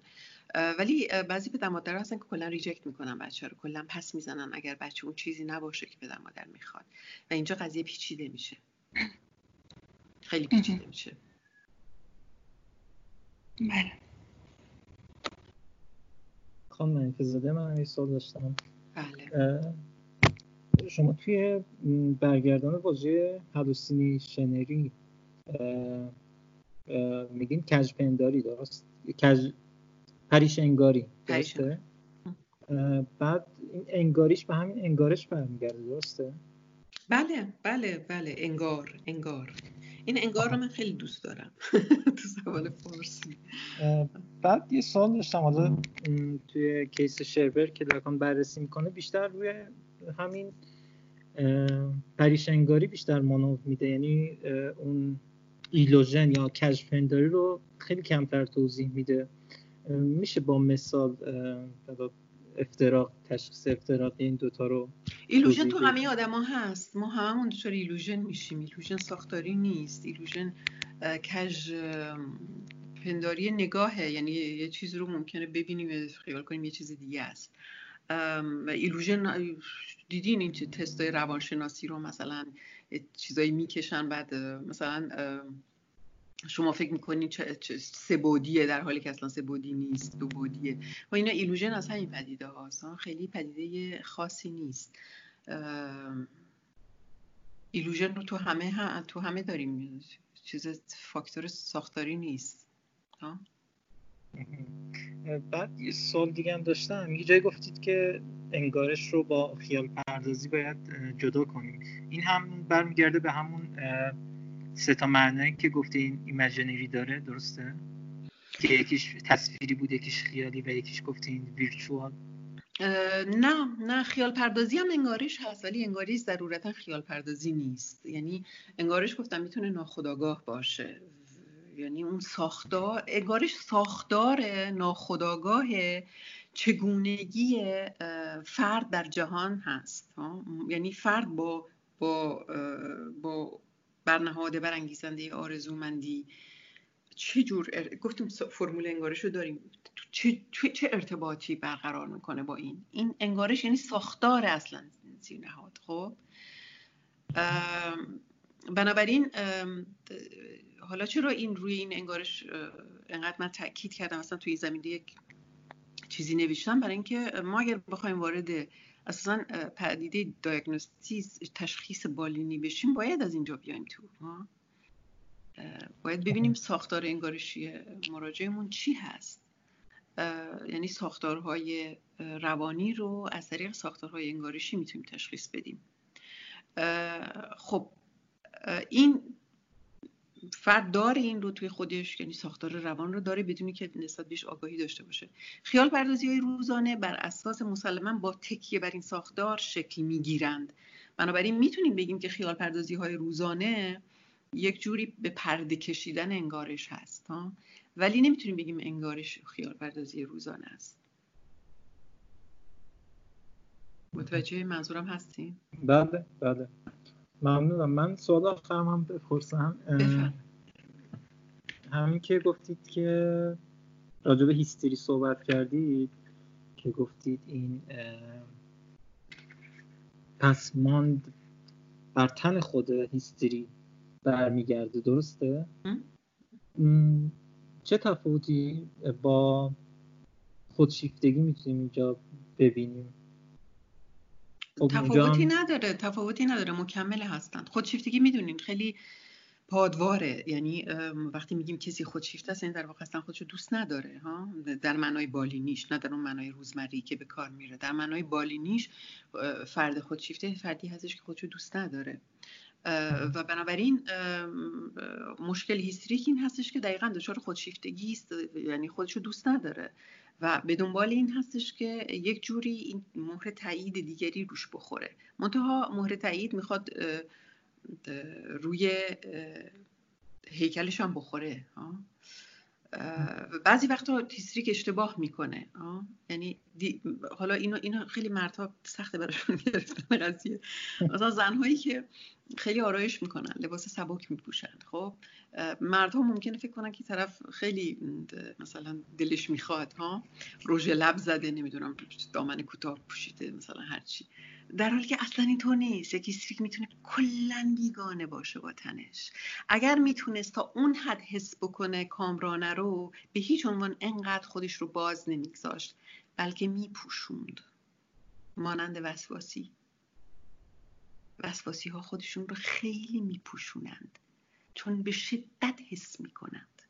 ولی بعضی پدر مادر هستن که کلا ریجکت می‌کنن بچه رو کلا پس می‌زنن اگر بچه اون چیزی نباشه که پدر مادر می‌خواد. و اینجا قضیه پیچیده میشه. خیلی پیچیده میشه. بله. خانم منفی زده من یه سوال داشتم. بله. شما توی برگردان بازی هلوسینی شنری میگین کج پنداری درست؟ کج پریش انگاری درسته؟ بعد این انگاریش به همین انگارش برمیگرده درسته؟ بله بله بله انگار انگار. این انگار رو من خیلی دوست دارم. تو زبان فارسی. بعد یه سوال داشتم حالا توی کیس شربر که لاکان بررسی می‌کنه بیشتر روی همین پریشنگاری بیشتر مانو میده. یعنی اون ایلوژن یا کشفنداری رو خیلی کمتر توضیح میده. میشه با مثال افتراق تشخیص افتراق این دوتا رو illusion تو همه آدما هست. ما هممون دچار illusion میشیم. illusion ساختاری نیست. illusion کج پنداری نگاهه. یعنی یه چیز رو ممکنه ببینیم خیال کنیم یه چیز دیگه است. و illusion دیدین این تستای روانشناسی رو مثلا چیزایی می‌کشن بعد مثلا شما فکر می‌کنین چه, چه سه در حالی که اصلا سه بودی نیست دو بودیه. و اینا ایلوژن از همین پدیده هاست. خیلی پدیده خاصی نیست. ایلوژن رو تو همه هم تو همه داریم. چیز فاکتور ساختاری نیست. ها؟ بعد یه سوال دیگه هم داشتم. یه جایی گفتید که انگارش رو با خیال پردازی باید جدا کنیم. این هم برمیگرده به همون سه تا معنایی که گفته این ایمجینری داره. درسته؟ که یکیش تصویری بود یکیش خیالی و یکیش گفته این ویرچوال. نه نه خیال پردازی هم انگارش هست ولی انگارش ضرورتا خیال پردازی نیست. یعنی انگارش گفتم می‌تونه ناخداگاه باشه. یعنی اون ساختار انگارش ساختار ناخداگاه چگونگی فرد در جهان هست. یعنی فرد با با با برنهاده برانگیزنده آرزومندی چه جور ار... گفتیم فرمول انگارش رو داریم چه... چه ارتباطی برقرار می‌کنه با این؟ این انگارش یعنی ساختار اصلا زیر نهاد خب؟ بنابراین حالا چرا این روی این انگارش انقدر من تاکید کردم؟ اصلا توی زمینه یک چیزی نوشتم برای اینکه ما اگر بخوایم وارد اساسا پدیده دایگنوستیس تشخیص بالینی بشیم باید از اینجا بیایم تو باید ببینیم ساختار انگارشی مراجعمون چی هست؟ یعنی ساختارهای روانی رو از طریق ساختارهای انگارشی می‌تونیم تشخیص بدیم؟ خب این فرد داره این رو توی خودش یعنی ساختار روان رو داره بدونی که نسبت بهش آگاهی داشته باشه. خیال پردازی های روزانه بر اساس مسلما با تکیه بر این ساختار شکل می‌گیرند. بنابراین می‌تونیم بگیم که خیال پردازی های روزانه یک جوری به پرده کشیدن انگارش هست ها؟ ولی نمی‌تونیم بگیم انگارش خیال پردازی روزانه است. متوجه منظورم هستین؟ بله بله. ممنونم. من سوال آخرم هم بپرسم. همین که گفتید که راجع به هیستری صحبت کردید که گفتید این پسماند بر تن خود هیستری برمیگرده درسته؟ چه تفاوتی با خودشیفتگی می‌تونیم اینجا ببینیم؟ خب تفاوتی نداره تفاوتی نداره مکمل هستند خودشیفتگی می‌دونین خیلی پادواره. یعنی وقتی میگیم کسی خودشیفته است یعنی در واقع اصلا خودشو دوست نداره ها؟ در معنای بالینیش نه در اون معنای روزمری که به کار میره. در معنای بالینیش فرد خودشیفته فردی هستش که خودشو دوست نداره. و بنابراین مشکل هیستریک این هستش که دقیقا دچار خودشیفتگی است یعنی خودشو دوست نداره و به دنبال این هستش که یک جوری این مهر تایید دیگری روش بخوره. منتها مهر تایید می‌خواد روی هیکلش هم بخوره بعضی وقتا هیستریک اشتباه می‌کنه. یعنی حالا اینو اینو خیلی مردها سخته براشون گرفتن قضیه. مثلا زنهایی که خیلی آرایش می‌کنن لباس سبک میپوشن. خب مردها ممکنه فکر کنن که طرف خیلی مثلا دلش می‌خواد. ها رژ لب زده نمی‌دونم دامن کوتاه پوشیده مثلا هرچی. در حالی که اصلا اینطور نیست. یکی استریک می‌تونه کلا بیگانه باشه با تنش. اگر می‌تونست تا اون حد حس بکنه کامرانه رو به هیچ عنوان انقدر خودش رو باز نمیگذاشت بلکه میپوشوند. مانند وسواسی. وسواسی ها خودشون رو خیلی میپوشونند. چون به شدت حس می‌کنند.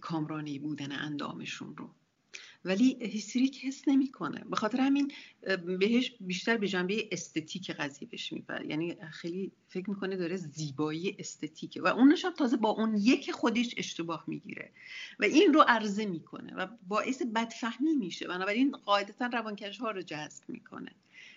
کامرانی بودن اندامشون رو. ولی هیستریک حس نمی‌کنه. به خاطر همین بهش بیشتر به جنبه استتیک قضیه بهش می‌بره. یعنی خیلی فکر می‌کنه داره زیبایی استتیکه. و اونش هم تازه با اون یک خودش اشتباه می‌گیره. و این رو عرضه می‌کنه و باعث بدفهمی میشه. بنابراین قاعدتا روانکش ها رو جذب می‌کنه.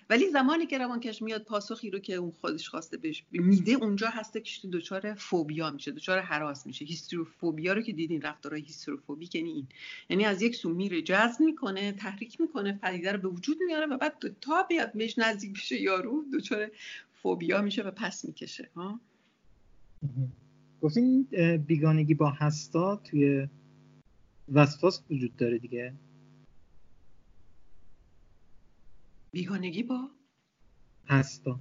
ولی زمانی که روانکش میاد پاسخی رو که اون خودش خواسته بهش میده اونجا هسته که دچار فوبیا میشه دچار حراس میشه. هیستروفوبیا رو که دیدین رفتارهای هیستروفوبیک یعنی این. یعنی از یک سو میره جذب می‌کنه تحریک می‌کنه پدیده رو به وجود میاره و بعد تا بیاد بهش نزدیک بشه یارو دچار فوبیا میشه و پس می‌کشه. ها؟ گفتین بیگانگی با هستا توی وسواس وجود داره دیگه. بیگانگی با؟ هستا.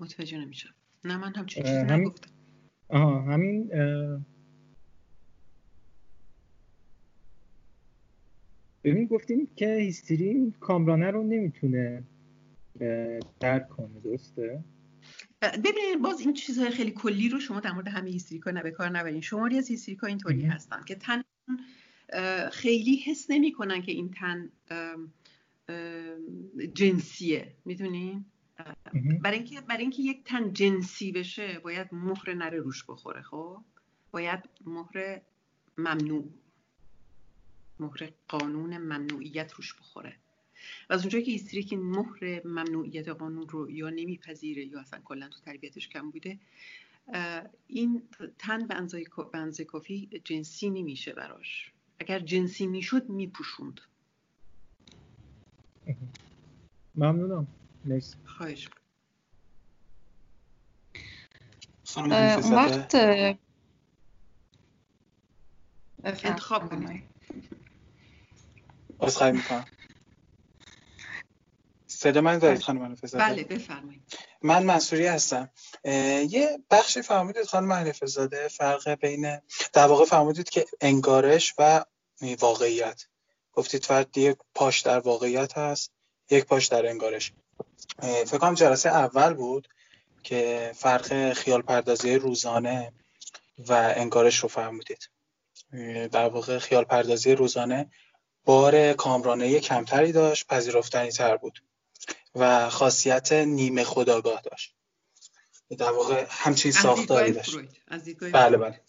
متوجه نمیشم. نه من هم چیزی نگفتم. آها همین ببین گفتیم که هیستری کامرانه رو نمی‌تونه درک کنه درسته؟ ببینید باز این چیزهای خیلی کلی رو شما در مورد همه هیستریکا نه به کار نبرین. شماری از هیستریکا اینطوری هستن که تن خیلی حس نمی‌کنن که این تن جنسیه. می‌دونین برای اینکه برای اینکه یک تن جنسی بشه باید مهر نه روش بخوره خب؟ باید مهر ممنوع. مهر قانون ممنوعیت روش بخوره. و از اونجایی که هیستریک این مهر ممنوعیت قانون رو یا نمیپذیره یا اصلا کلا تو تربیتش کم بوده این تن به اندازه کافی جنسی نمیشه براش. اگر جنسی می‌شد میپوشوند. ممنونم. مرسی خواهش اون وقت انتخاب کنید. از خواهی می‌کنم. صدا من دارید خانم حنفه بله بفرمایید. من منصوری هستم. یه بخشی فهمیدید خانم زاده فرق بین در واقع فهمیدید که انگارش و واقعیت. گفتید فرد یک پاش در واقعیت هست یک پاش در انگارش. فکر کنم جلسه اول بود که فرق خیال پردازی روزانه و انگارش رو فهمیدید در واقع خیال پردازی روزانه بار کامرانه کمتری داشت پذیرفتنی تر بود و خاصیت نیمه خداگاه داشت. در واقع همچین ساختاری داشت. بله بله.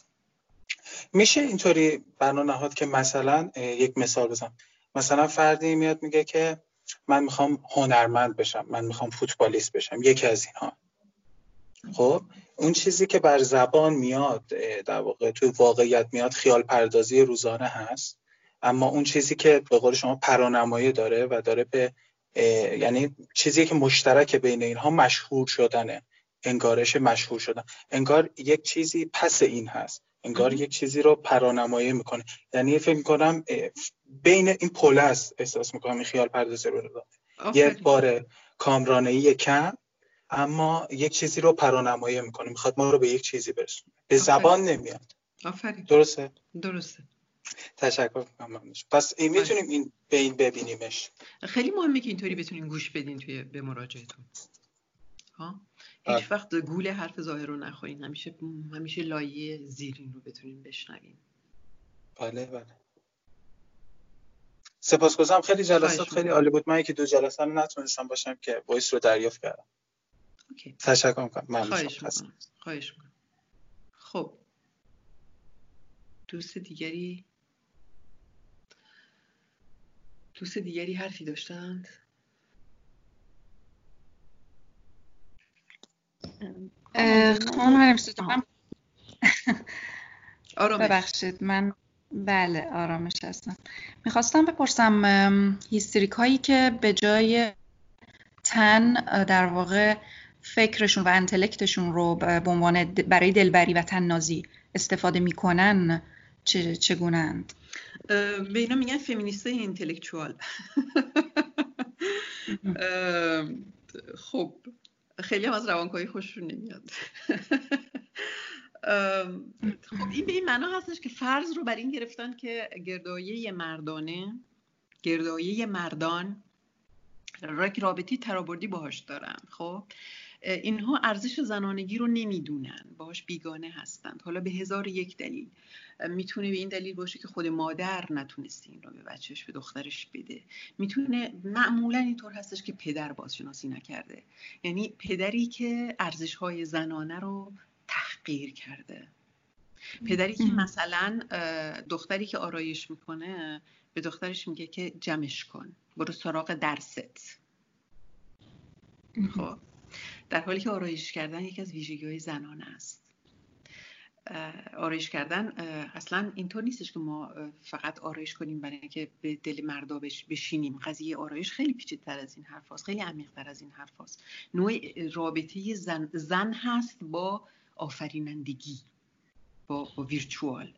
میشه اینطوری بنا نهاد که مثلا یک مثال بزنم. مثلا فردی میاد میگه که من می‌خوام هنرمند بشم من می‌خوام فوتبالیست بشم یکی از اینها. خب اون چیزی که بر زبان میاد در واقع توی واقعیت میاد خیال پردازی روزانه هست. اما اون چیزی که به قول شما پرانمایی داره و داره به یعنی چیزی که مشترک بین اینها مشهور شدنه. انگارش مشهور شدن. انگار یک چیزی پس این هست. انگار یک چیزی رو پرانمایی می‌کنه. یعنی فکر می‌کنم بین این پله است احساس می‌کنم این خیال پردازی رو یه بار کامرانه کم اما یک چیزی رو پرانمایی می‌کنه. می‌خواد ما رو به یک چیزی برسونه. به زبان نمیاد. آفرین. درسته؟ درسته. تشکر می‌کنم. پس این می‌تونیم این به این ببینیمش. خیلی مهمه که اینطوری بتونین گوش بدین توی به مراجعتون. ها؟ هیچ. وقت گول حرف ظاهر رو نخورین همیشه همیشه لایه زیرین رو بتونین بشنوین بله بله. سپاسگزارم. خیلی جلسات خیلی عالی بود. من که دو جلسه رو نتونستم باشم که voice رو دریافت کردم. OK. تشکر می‌کنم. خواهش می‌کنم. خواهش می‌کنم. خب. دوست دیگری؟ دوست دیگری حرفی داشتند؟ خانم ببخشید من بله آرامش هستم. می‌خواستم بپرسم هیستریک هایی که به جای تن در واقع فکرشون و انتلکتشون رو به عنوان برای دلبری و تننازی استفاده می‌کنن چگونند؟ به اینا میگن فمینیسته اینتלקچوال خب خیلی هم از روانکاوی خوششون نمیاد. خب این به این معنا هستش که فرض رو بر این گرفتن که گردایه مردانه گردایه مردان رابطی ترابردی باهاش دارن خب؟ اینها ارزش زنانگی رو نمی‌دونن باهاش بیگانه هستند. حالا به هزار یک دلیل. می‌تونه به این دلیل باشه که خود مادر نتونسته این رو به بچهش به دخترش بده. می‌تونه معمولا اینطور هستش که پدر بازشناسی نکرده. یعنی پدری که ارزش های زنانه رو تحقیر کرده. پدری که مثلا دختری که آرایش می‌کنه به دخترش میگه که جمعش کن. برو سراغ درست. خب. در حالی که آرایش کردن یکی از ویژگی های زنان است. آرایش کردن اصلا اینطور نیستش که ما فقط آرایش کنیم برای اینکه به دل مردا بشینیم. قضیه آرایش خیلی پیچیدتر از این حرف خیلی عمیقتر از این حرف نوع رابطه زن, زن هست با آفرینندگی با, با ویرچوال.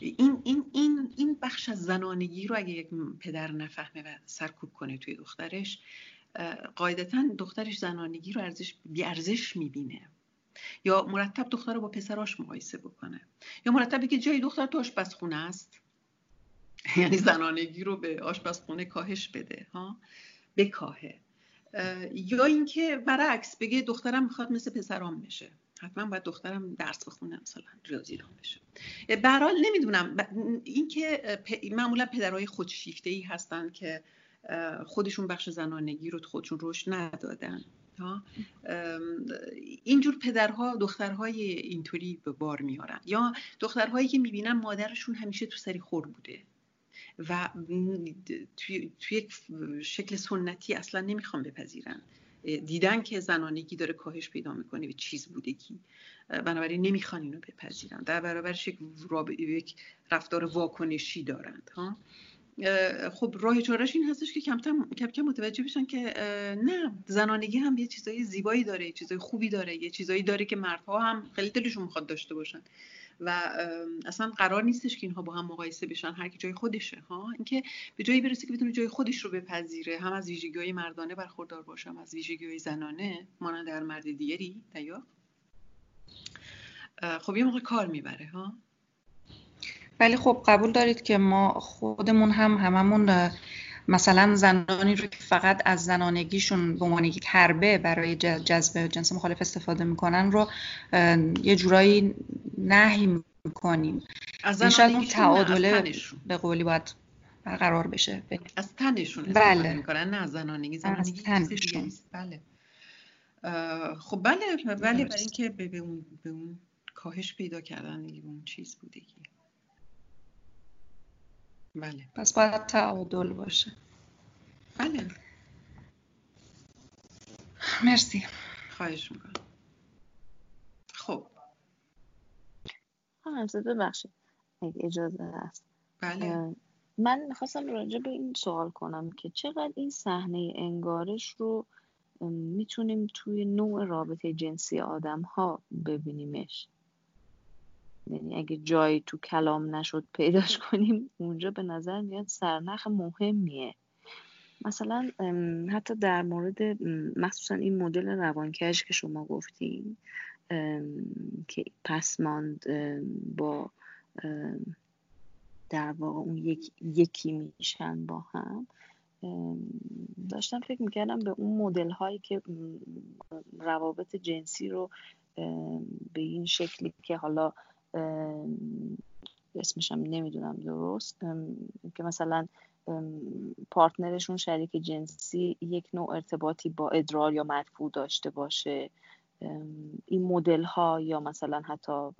این, این, این, این بخش از زنانگی رو اگه یک پدر نفهمه و سرکوب کنه توی دخترش قاعدتا دخترش زنانگی رو ارزش ارزش می‌بینه. یا مرتب دختر رو با پسراش مقایسه بکنه. یا مرتب که جای دختر تو آشپزخونه است. یعنی زنانگی رو به آشپزخونه کاهش بده ها؟ بکاهه. یا اینکه برعکس بگه دخترم می‌خواد مثل پسرام بشه. حتما باید دخترم درس بخونه مثلا ریاضی دان بشه. به نمی‌دونم. اینکه معمولا پدرهای خودشیفته ای هستن که خودشون بخش زنانگی رو خودشون روش ندادن. اینجور پدرها دخترهای اینطوری به بار میارن. یا دخترهایی که می‌بینن مادرشون همیشه تو سری خور بوده. و توی, یک شکل سنتی اصلا نمی‌خوام بپذیرن. دیدن که زنانگی داره کاهش پیدا می‌کنه به چیز بودگی. بنابراین نمی‌خوان اینو بپذیرن. در برابرش یک, یک رفتار واکنشی دارند ها. خب راه چارش این هستش که کم کم متوجه بشن که نه زنانگی هم یه چیزای زیبایی داره یه چیزای خوبی داره یه چیزایی داره که مردها هم خیلی دلشون می‌خواد داشته باشن. و اصلا قرار نیستش که اینها با هم مقایسه بشن هر کی جای خودشه ها؟ اینکه به جایی برسه که بتونه جای خودش رو بپذیره هم از ویژگی‌های مردانه برخوردار باشه هم از ویژگی‌های زنانه مانند در مرد دیگری دیا خب یه موقع کار می‌بره ها؟ ولی خب قبول دارید که ما خودمون هم هممون مثلا زنانی رو که فقط از زنانگیشون به عنوان یک حربه برای جذب جنس مخالف استفاده می‌کنن رو یه جورایی نهی می‌کنیم. از شاید تعادله به قولی باید برقرار بشه. از تنشون بله. می‌کنن نه زنانگی. زنانگی بله. خب بله بله برای اینکه به اون به اون کاهش پیدا کردن اون چیز بودگی بله. پس باید تعادل باشه. بله. مرسی. خواهش می‌کنم. خب. همسه ببخشید. اگه اجازه هست. بله. من می‌خواستم راجع به این سوال کنم که چقدر این صحنه انگارش رو می‌تونیم توی نوع رابطه جنسی آدم ها ببینیمش؟ یعنی اگه جایی تو کلام نشد پیداش کنیم اونجا به نظر میاد سرنخ مهمیه. مثلا حتی در مورد مخصوصا این مدل روانکش که شما گفتین که پسماند با در واقع اون یک، یکی میشن با هم داشتم فکر می‌کردم به اون مدل هایی که روابط جنسی رو به این شکلی که حالا اسمشم نمی‌دونم درست. که مثلا پارتنرشون شریک جنسی یک نوع ارتباطی با ادرار یا مدفوع داشته باشه. این مدل ها یا مثلا حتی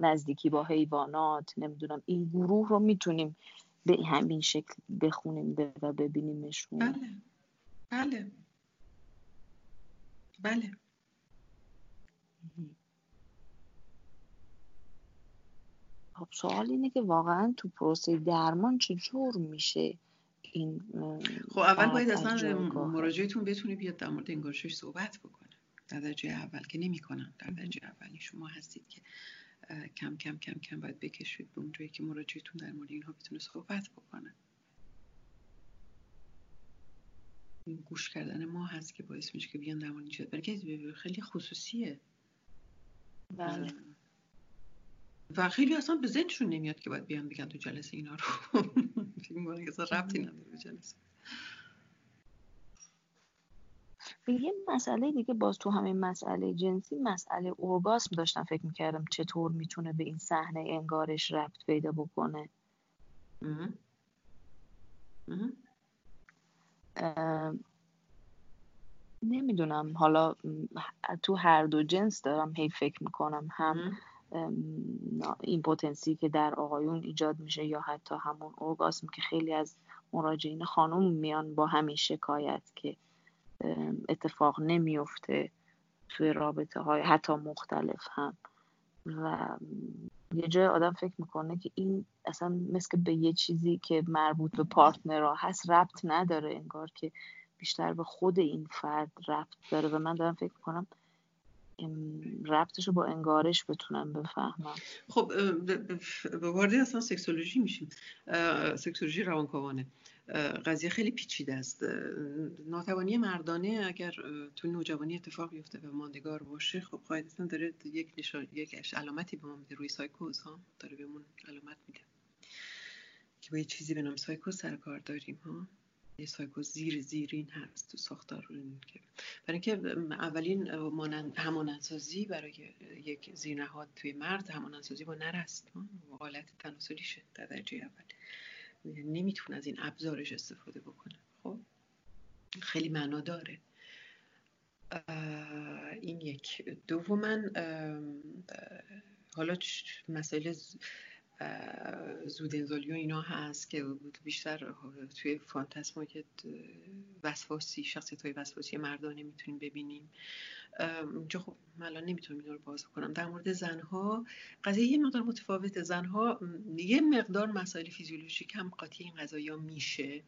نزدیکی با حیوانات نمی‌دونم این گروه رو می‌تونیم به همین شکل بخونیم و ببینیمشون. بله. بله. بله خب سوال اینه که واقعا تو پروسه درمان چجور میشه این خب اول باید اصلا مراجعتون بتونه بیاد در مورد انگارشش صحبت بکنه. در درجه اول که نمی‌کنن در درجه اولی شما هستید که کم کم کم کم باید بکشید به اونجایی که مراجعتون در مورد اینها بتونه صحبت بکنه. این گوش کردن ما هست که باعث میشه که بیان در مورد این خیلی خصوصیه. بله. و خیلی اصلا به ذهنشون نمیاد که باید بیان بگن تو جلسه اینا رو. فکر می‌کنن که ربطی نداره به جلسه. یه مسئله دیگه باز تو همین مسئله جنسی مسئله اورگاسم داشتم فکر می‌کردم چطور می‌تونه به این صحنه انگارش ربط پیدا بکنه. نمی‌دونم. حالا تو هر دو جنس دارم هی فکر می‌کنم. هم پتانسی که در آقایون ایجاد میشه یا حتی همون اورگاسم که خیلی از مراجعین خانم میان با همین شکایت که اتفاق نمیفته توی رابطه های حتی مختلف هم. و یه جای آدم فکر می‌کنه که این اصلا مثل به یه چیزی که مربوط به پارتنرها هست ربط نداره انگار که بیشتر به خود این فرد ربط داره. و من دارم فکر می‌کنم ربطش رو با انگارش بتونم بفهمم. خب وارد اصلا سکسولوژی میشیم. سکسولوژی روانکاوانه. قضیه خیلی پیچیده است. ناتوانی مردانه اگر تو نوجوانی اتفاق بیفته و ماندگار باشه خب قاعدتا داره یک نشان یک علامتی به ما میده. روی سایکوز ها؟ داره بهمون علامت میده. که با یه چیزی به نام سایکوز سر کار داریم ها؟ یه سایکوز زیر زیرین هست تو ساختار که برای اینکه اولین همانندسازی برای یک زیرنهاد توی مرد همانندسازی با نرست حالت تناسلیشه در درجه اول. نمی‌تونه از این ابزارش استفاده بکنه. خب؟ خیلی معنا داره. این یک. دوما حالا مسائل زود انزالی و اینا هست که بیشتر توی فانتسمای وسواسی شخصیت های وسواسی مردانه می‌تونیم ببینیم. اینجا خب الان نمی‌تونم اینا رو باز کنم در مورد زنها قضیه یه مقدار متفاوت زنها یه مقدار مسائل فیزیولوژیک هم قاطی این قضایی میشه.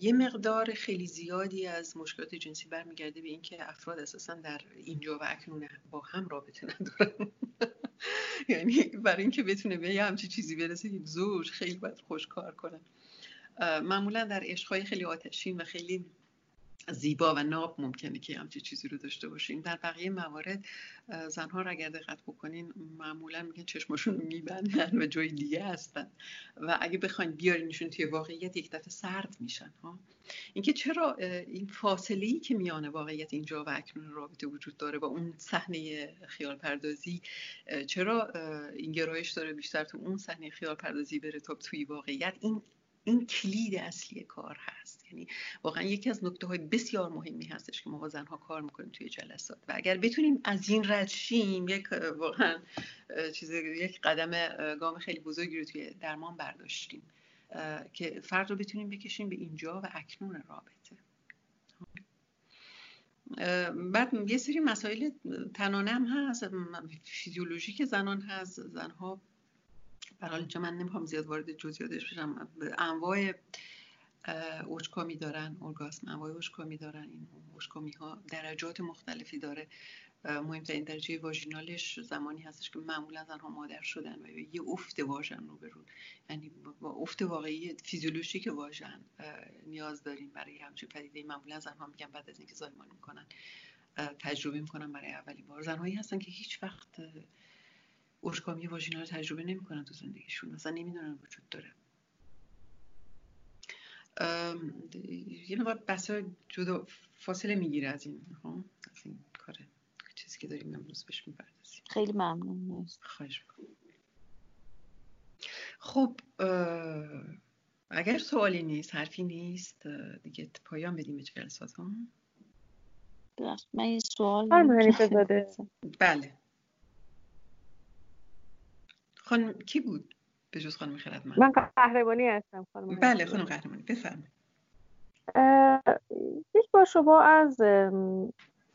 یه مقدار خیلی زیادی از مشکلات جنسی برمیگرده به اینکه افراد اساسا در اینجا و اکنون با هم رابطه ندارن. یعنی برای اینکه بتونه به یه همچی چیزی برسه یک زوج خیلی باید خوش کار کنن معمولا در عشقهای خیلی آتشین و خیلی زیبا و ناب ممکنه که همچی چیزی رو داشته باشیم در بقیه موارد زنها رو اگر دقت بکنین معمولا میگن چشماشون رو میبندن و جای دیگه هستن. و اگه بخواین بیارینشون توی واقعیت یک دفعه سرد میشن ها. اینکه چرا این فاصله ای که میان واقعیت اینجا و اکنون رابطه وجود داره با اون صحنه خیال پردازی چرا این گرایش داره بیشتر تو اون صحنه خیال پردازی بره تا توی واقعیت؟ این این کلید اصلی کار هست. یعنی واقعا یکی از نکته های بسیار مهمی هستش که ما با زنها کار می‌کنیم توی جلسات. و اگر بتونیم از این رد شیم یک واقعا چیز یک قدم گام خیلی بزرگی رو توی درمان برداشتیم. که فرد رو بتونیم بکشیم به اینجا و اکنون رابطه. بعد یه سری مسائل تنانه هم هست. فیزیولوژیک زنان هست. زنها برحال اینجا من نمی‌خوام زیاد وارد جزئیاتش بشم. انواع اوچکامی دارن ارگاسم انواع اوچکامی دارن این اوچکامی ها درجات مختلفی داره. مهمترین درجه واژینالش زمانی هستش که معمولا زنها مادر شدن و یه افت واژن رو برون یعنی با افت واقعی فیزیولوژیک واژن نیاز داریم برای همچین پدیده معمولا زنها میگن بعد از اینکه زایمان می‌کنن. تجربه می‌کنن برای اولین بار. زنهایی هستن که هیچ وقت ارگامی واژینال تجربه نمی‌کنن تو زندگیشون. اصلا نمی‌دونن وجود داره. یه مقدار بسا جدا فاصله می‌گیره از این از این کار چیزی که داریم امروز بهش می‌پردازیم. خیلی ممنون خواهش خب اگر سوالی نیست حرفی نیست دیگه پایان بدیم به جلسات ها من یه سوال بله. خانم کی بود؟ به جز خانم خیرت من من قهرمانی هستم خانم بله خانم قهرمانی بفرمایید. یک بار شما از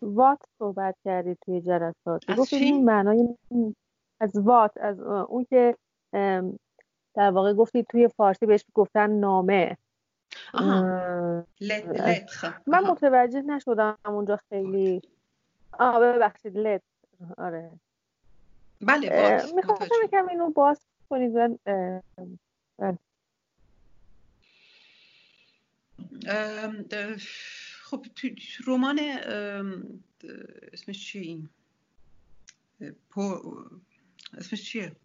وات صحبت کردید توی جلسات. گفتید این معنای از وات از اون که در واقع گفتید توی فارسی بهش گفتن نامه. من متوجه نشدم اونجا خیلی. آه ببخشید لت آره. بله می‌خواستم یکم اینو باز کنید خب تو رمان اسمش چیه این؟ اسمش چیه؟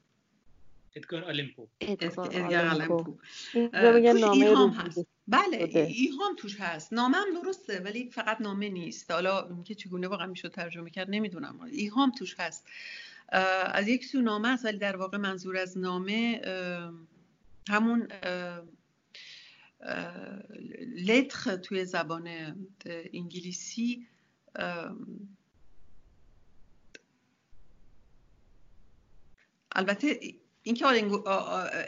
ادگار آلمپو. ادگار آلمپو. ایهام هست. بله ایهام توش هست. نامه هم درسته ولی فقط نامه نیست. حالا که چگونه واقعا می‌شد ترجمه کرد نمی‌دونم. ایهام توش هست. از یک سو نامه است ولی در واقع منظور از نامه همون لتخ توی زبان انگلیسی البته اینکه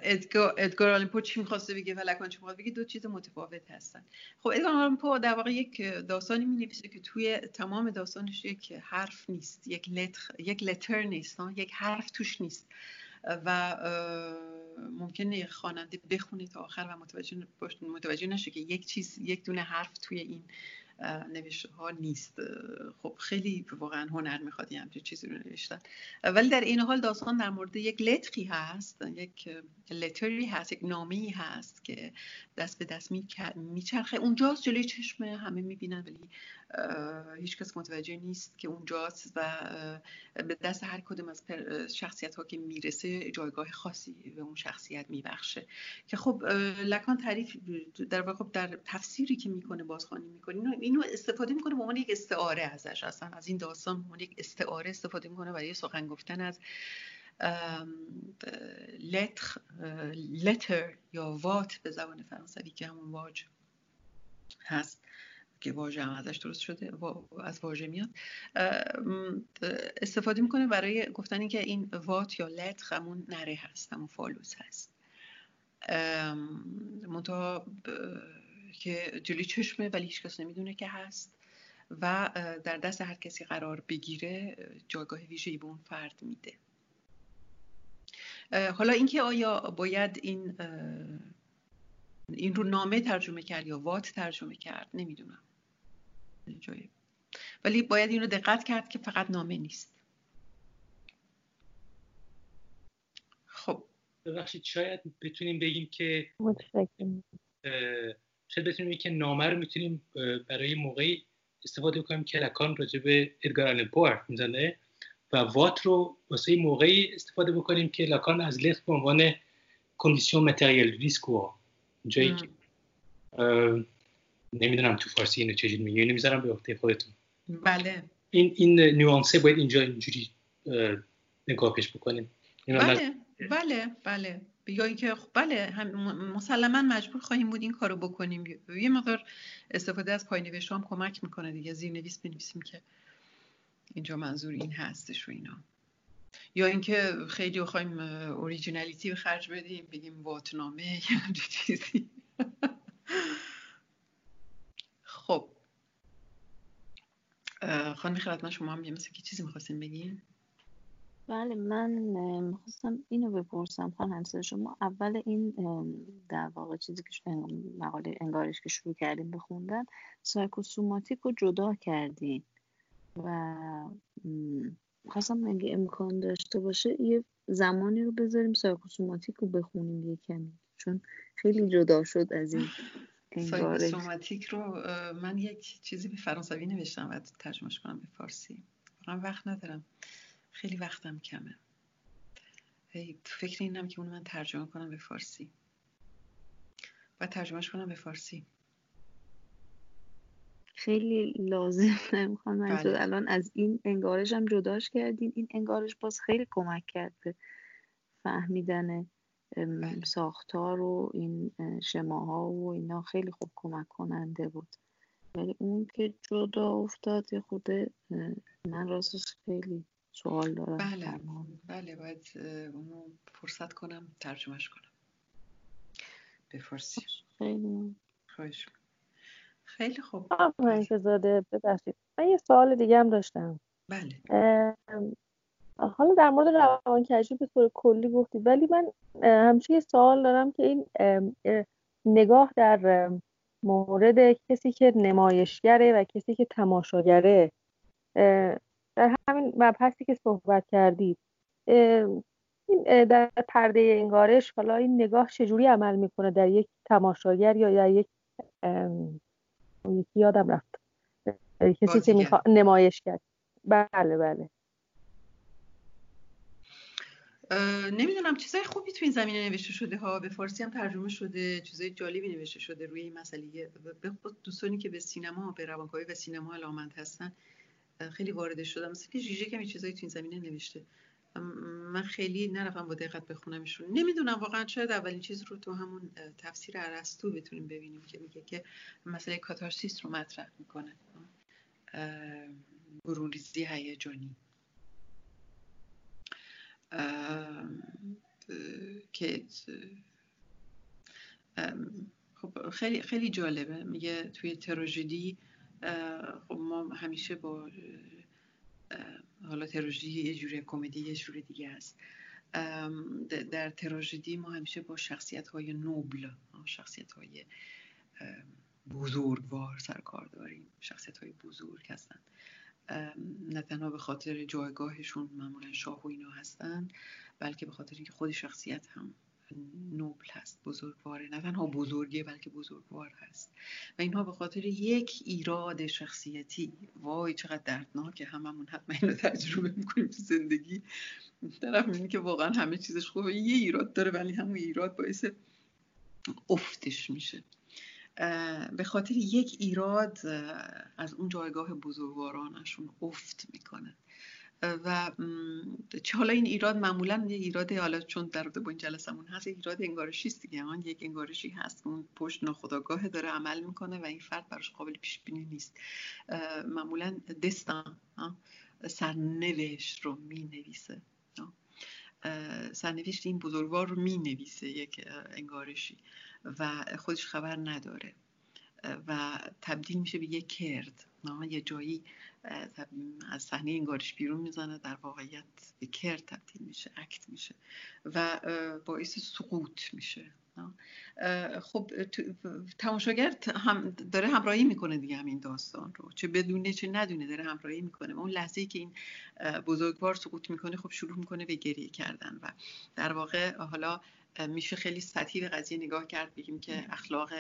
ادگار, ادگار آلمپو چی می‌خواسته بگه و لکان چی بگه دو چیز متفاوت هستن. خب ادگار آلمپو در واقع یک داستانی می نویسه که توی تمام داستانش یک حرف نیست یک لتر, یک لتر نیست یک حرف توش نیست. و ممکنه خواننده بخونه تا آخر و متوجه, متوجه نشه که یک چیز یک دونه حرف توی این نوشته ها نیست. خب خیلی واقعا هنر می‌خواد یه همچین چیزی رو نوشتن. ولی در این حال داستان در مورد یک لتری هست یک لتری هست یک نامی هست که دست به دست میچرخه. اونجاست جلوی چشم همه می‌بینن ولی هیچ کس متوجه نیست که اونجاست و به دست هر کدوم از شخصیت ها که می‌رسه جایگاه خاصی به اون شخصیت میبخشه. که خب لکان تعریف در واقع در تفسیری که می‌کنه بازخوانی می‌کنه اینو استفاده می‌کنه به عنوان یک استعاره ازش اصلا. از این داستان به عنوان یک استعاره استفاده می‌کنه برای سخن گفتن از لتر لتر یا وات به زبان فرانسوی که همون واج هست. که واژه هم ازش درست شده از واژه میاد. استفاده می‌کنه برای گفتن اینکه این وات یا لت همون نره هست همون فالوس هست. منتها که جلوی چشمه ولی هیچ کس نمی‌دونه که هست و در دست هر کسی قرار بگیره جایگاه ویژه‌ای به اون فرد میده. حالا اینکه آیا باید این این رو نامه ترجمه کرد یا وات ترجمه کرد نمی‌دونم. جایی ولی باید این رو دقت کرد که فقط نامه نیست. خب. ببخشید شاید بتونیم بگیم که شاید بتونیم بگیم که نامه رو می‌تونیم برای موقعی استفاده کنیم که لکان راجع به ادگار آلن حرف می‌زنه و وات رو واسه موقعی استفاده بکنیم که لکان از لخ به عنوان کندیسیون متریال ریسکو جایی که نمی‌دونم تو فارسی اینو چجوری میگه اینو می‌ذارم به وقت خودتون. بله. این این نیوانسه باید اینجا اینجوری نگاه پیش بکنیم. بله. بله بله. یا اینکه خب بله مسلما مجبور خواهیم بود این کارو بکنیم. یه مقدار استفاده از پای نوشت هم کمک می‌کنه دیگه. زیر نویس بنویسیم که اینجا منظور این هستش و اینا. یا اینکه خیلی بخوایم اوریجینالیتی به خرج بدیم بگیم واتنامه یا چیزی خب خانم خیرت من شما هم یه مثل که چیزی می‌خواستیم بگیم بله من می‌خواستم اینو بپرسم. خانم شما اول این در واقع چیزی که مقاله انگارش که شروع کردیم بخوندن سایکوسوماتیک رو جدا کردین و خواستم اگه امکان داشته باشه یه زمانی رو بذاریم سایکوسوماتیک رو بخونیم یه کمی چون خیلی جدا شد از این. سایکوسوماتیک رو من یک چیزی به فرانسوی نوشتم و ترجمهش کنم به فارسی. واقعا وقت ندارم. خیلی وقتم کمه. تو فکر اینم که اونو من ترجمه کنم به فارسی. و ترجمهش کنم به فارسی. خیلی لازم نمی‌خوام منظور بله. الان از این انگارش هم جداش کردین. این انگارش باز خیلی کمک کرده فهمیدن بله. ساختار و این شماها و اینا خیلی خوب کمک کننده بود. ولی اون که جدا افتاد خود من راستش خیلی سوال دارم بله. بله باید اونو فرصت کنم ترجمهش کنم. به فارسی خیلی. خواهش خیلی خوب. زاده ببخشید. من یه سوال دیگه هم داشتم. بله. حالا در مورد روانکشی به طور کلی گفتید ولی من همیشه یه سوال دارم که این نگاه در مورد کسی که نمایشگره و کسی که تماشاگره. در همین مبحثی که صحبت کردید این در پرده انگارش حالا این نگاه چجوری عمل می‌کنه؟ در یک تماشاگر یا در یک یکی یادم رفت. کسی که می‌خواد نمایش کرد بله بله. نمی‌دونم چیزای خوبی تو این زمینه نوشته شده ها. به فارسی هم ترجمه شده چیزای جالبی نوشته شده روی این مسئله. به دوستانی که به سینما به روانکاوی و سینما علامت هستن خیلی وارد شدم. مثل که جیجه کمی چیزایی تو این زمینه نوشته. من خیلی نرفتم با دقت بخونمشون نمی‌دونم واقعا شاید اولین چیز رو تو همون تفسیر ارسطو بتونیم ببینیم که میگه که مسئله کاتارسیس رو مطرح می‌کنه. برونریزی هیجانی. که خب خیلی خیلی جالبه. میگه توی تراژدی خب ما همیشه با حالا تراژدی یه جوری کمدی یه جوری دیگه است در تراژدی ما همیشه با شخصیت های نوبل شخصیت های بزرگوار سرکار داریم شخصیت های بزرگ هستن. نه تنها به خاطر جایگاهشون معمولا شاه و اینا هستن بلکه به خاطر اینکه خود شخصیت هم نوبل هست بزرگواره. نه تنها بزرگه بلکه بزرگوار هست. و اینها به خاطر یک ایراد شخصیتی. وای چقدر دردناکه. هممون حتما اینو تجربه می‌کنیم تو زندگی. طرف می‌بینی که واقعا همه چیزش خوبه. یه ایراد داره ولی همون ایراد باعث افتش میشه. به خاطر یک ایراد از اون جایگاه بزرگوارانشون افت می‌کنه. و حالا این ایراد معمولا یه ایراد حالا چون در با این جلسمون هست ایراد انگارشی است دیگه. آن یک انگارشی هست که اون پشت ناخداگاه داره عمل می‌کنه و این فرد براش قابل پیش بینی نیست معمولا دستان سرنوشت رو می نویسه سرنوشت این بزرگوار رو می نویسه یک انگارشی. و خودش خبر نداره. و تبدیل میشه به یک کرد. یه جایی از صحنه انگارش بیرون می‌زنه در واقعیت به کرد تبدیل میشه اکت میشه و باعث سقوط میشه. خب تماشاگر هم داره همراهی می‌کنه دیگه همین داستان رو چه بدونه چه ندونه داره همراهی می‌کنه. اون لحظه که این بزرگوار سقوط می‌کنه خب شروع می‌کنه به گریه کردن و در واقع حالا میشه خیلی سطحی به قضیه نگاه کرد بگیم که اخلاق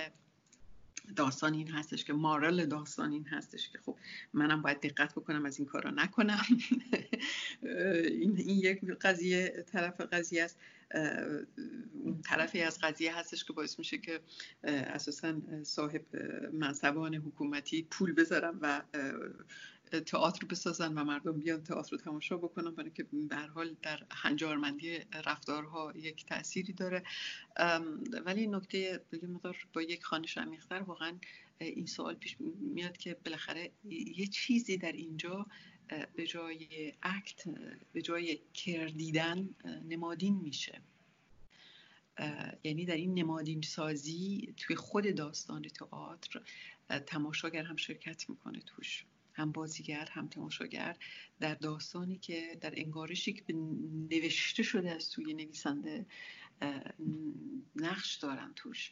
داستان این هستش که مارل داستان این هستش که. خب منم باید دقت بکنم از این کارا نکنم. این, این یک قضیه طرف قضیه است. طرفی از قضیه هستش که باعث میشه که اساسا صاحب منصبان حکومتی پول بذارم و تئاتر بسازن و مردم بیان تئاتر رو تماشا بکنن برای که به حال در هنجارمندی رفتارها یک تأثیری داره. ولی نکته دیگه مقدار با یک خانش عمیق‌تر واقعا این سوال پیش میاد که بالاخره یه چیزی در اینجا به جای اکت به جای کردیدن نمادین میشه. یعنی در این نمادین سازی توی خود داستان تئاتر تماشاگر هم شرکت می‌کنه توش. هم بازیگر هم تماشاگر در داستانی که در انگارشی که نوشته شده از سوی نویسنده نقش دارن توش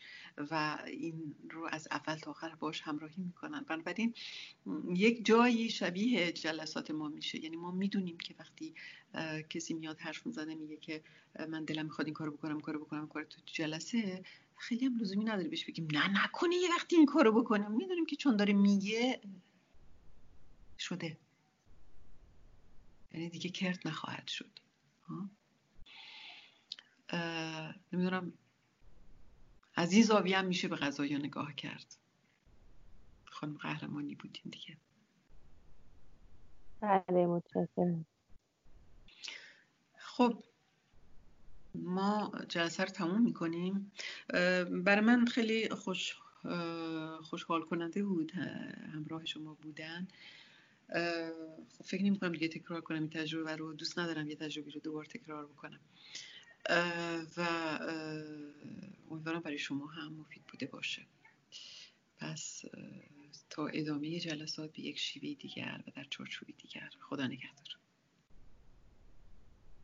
و این رو از اول تا آخر باش همراهی می‌کنن. بنابراین یک جایی شبیه جلسات ما میشه. یعنی ما می‌دونیم که وقتی کسی میاد حرف می‌زنه میگه که من دلم می‌خواد این کارو بکنم کارو بکنم کار تو جلسه خیلی هم لزومی نداره بهش بگیم نه نکنی یه وقتی این کارو بکنم. می‌دونیم که چون داره میگه شده. یعنی دیگه کرد نخواهد شد. نمی‌دونم. از این زاویه هم میشه به غذایا نگاه کرد. خانم قهرمانی بودین دیگه. بله متشکرم. خب ما جلسه رو تموم می‌کنیم. برای من خیلی خوش خوشحال کننده بود همراه شما بودن. خب فکر نمی کنم دیگه تکرار کنم این تجربه رو. دوست ندارم یه تجربه رو دوبار تکرار بکنم. و امیدوارم برای شما هم مفید بوده باشه. پس تا ادامه جلسات به یک شیوه دیگر و در چارچوبی دیگر. خدا نگهدار.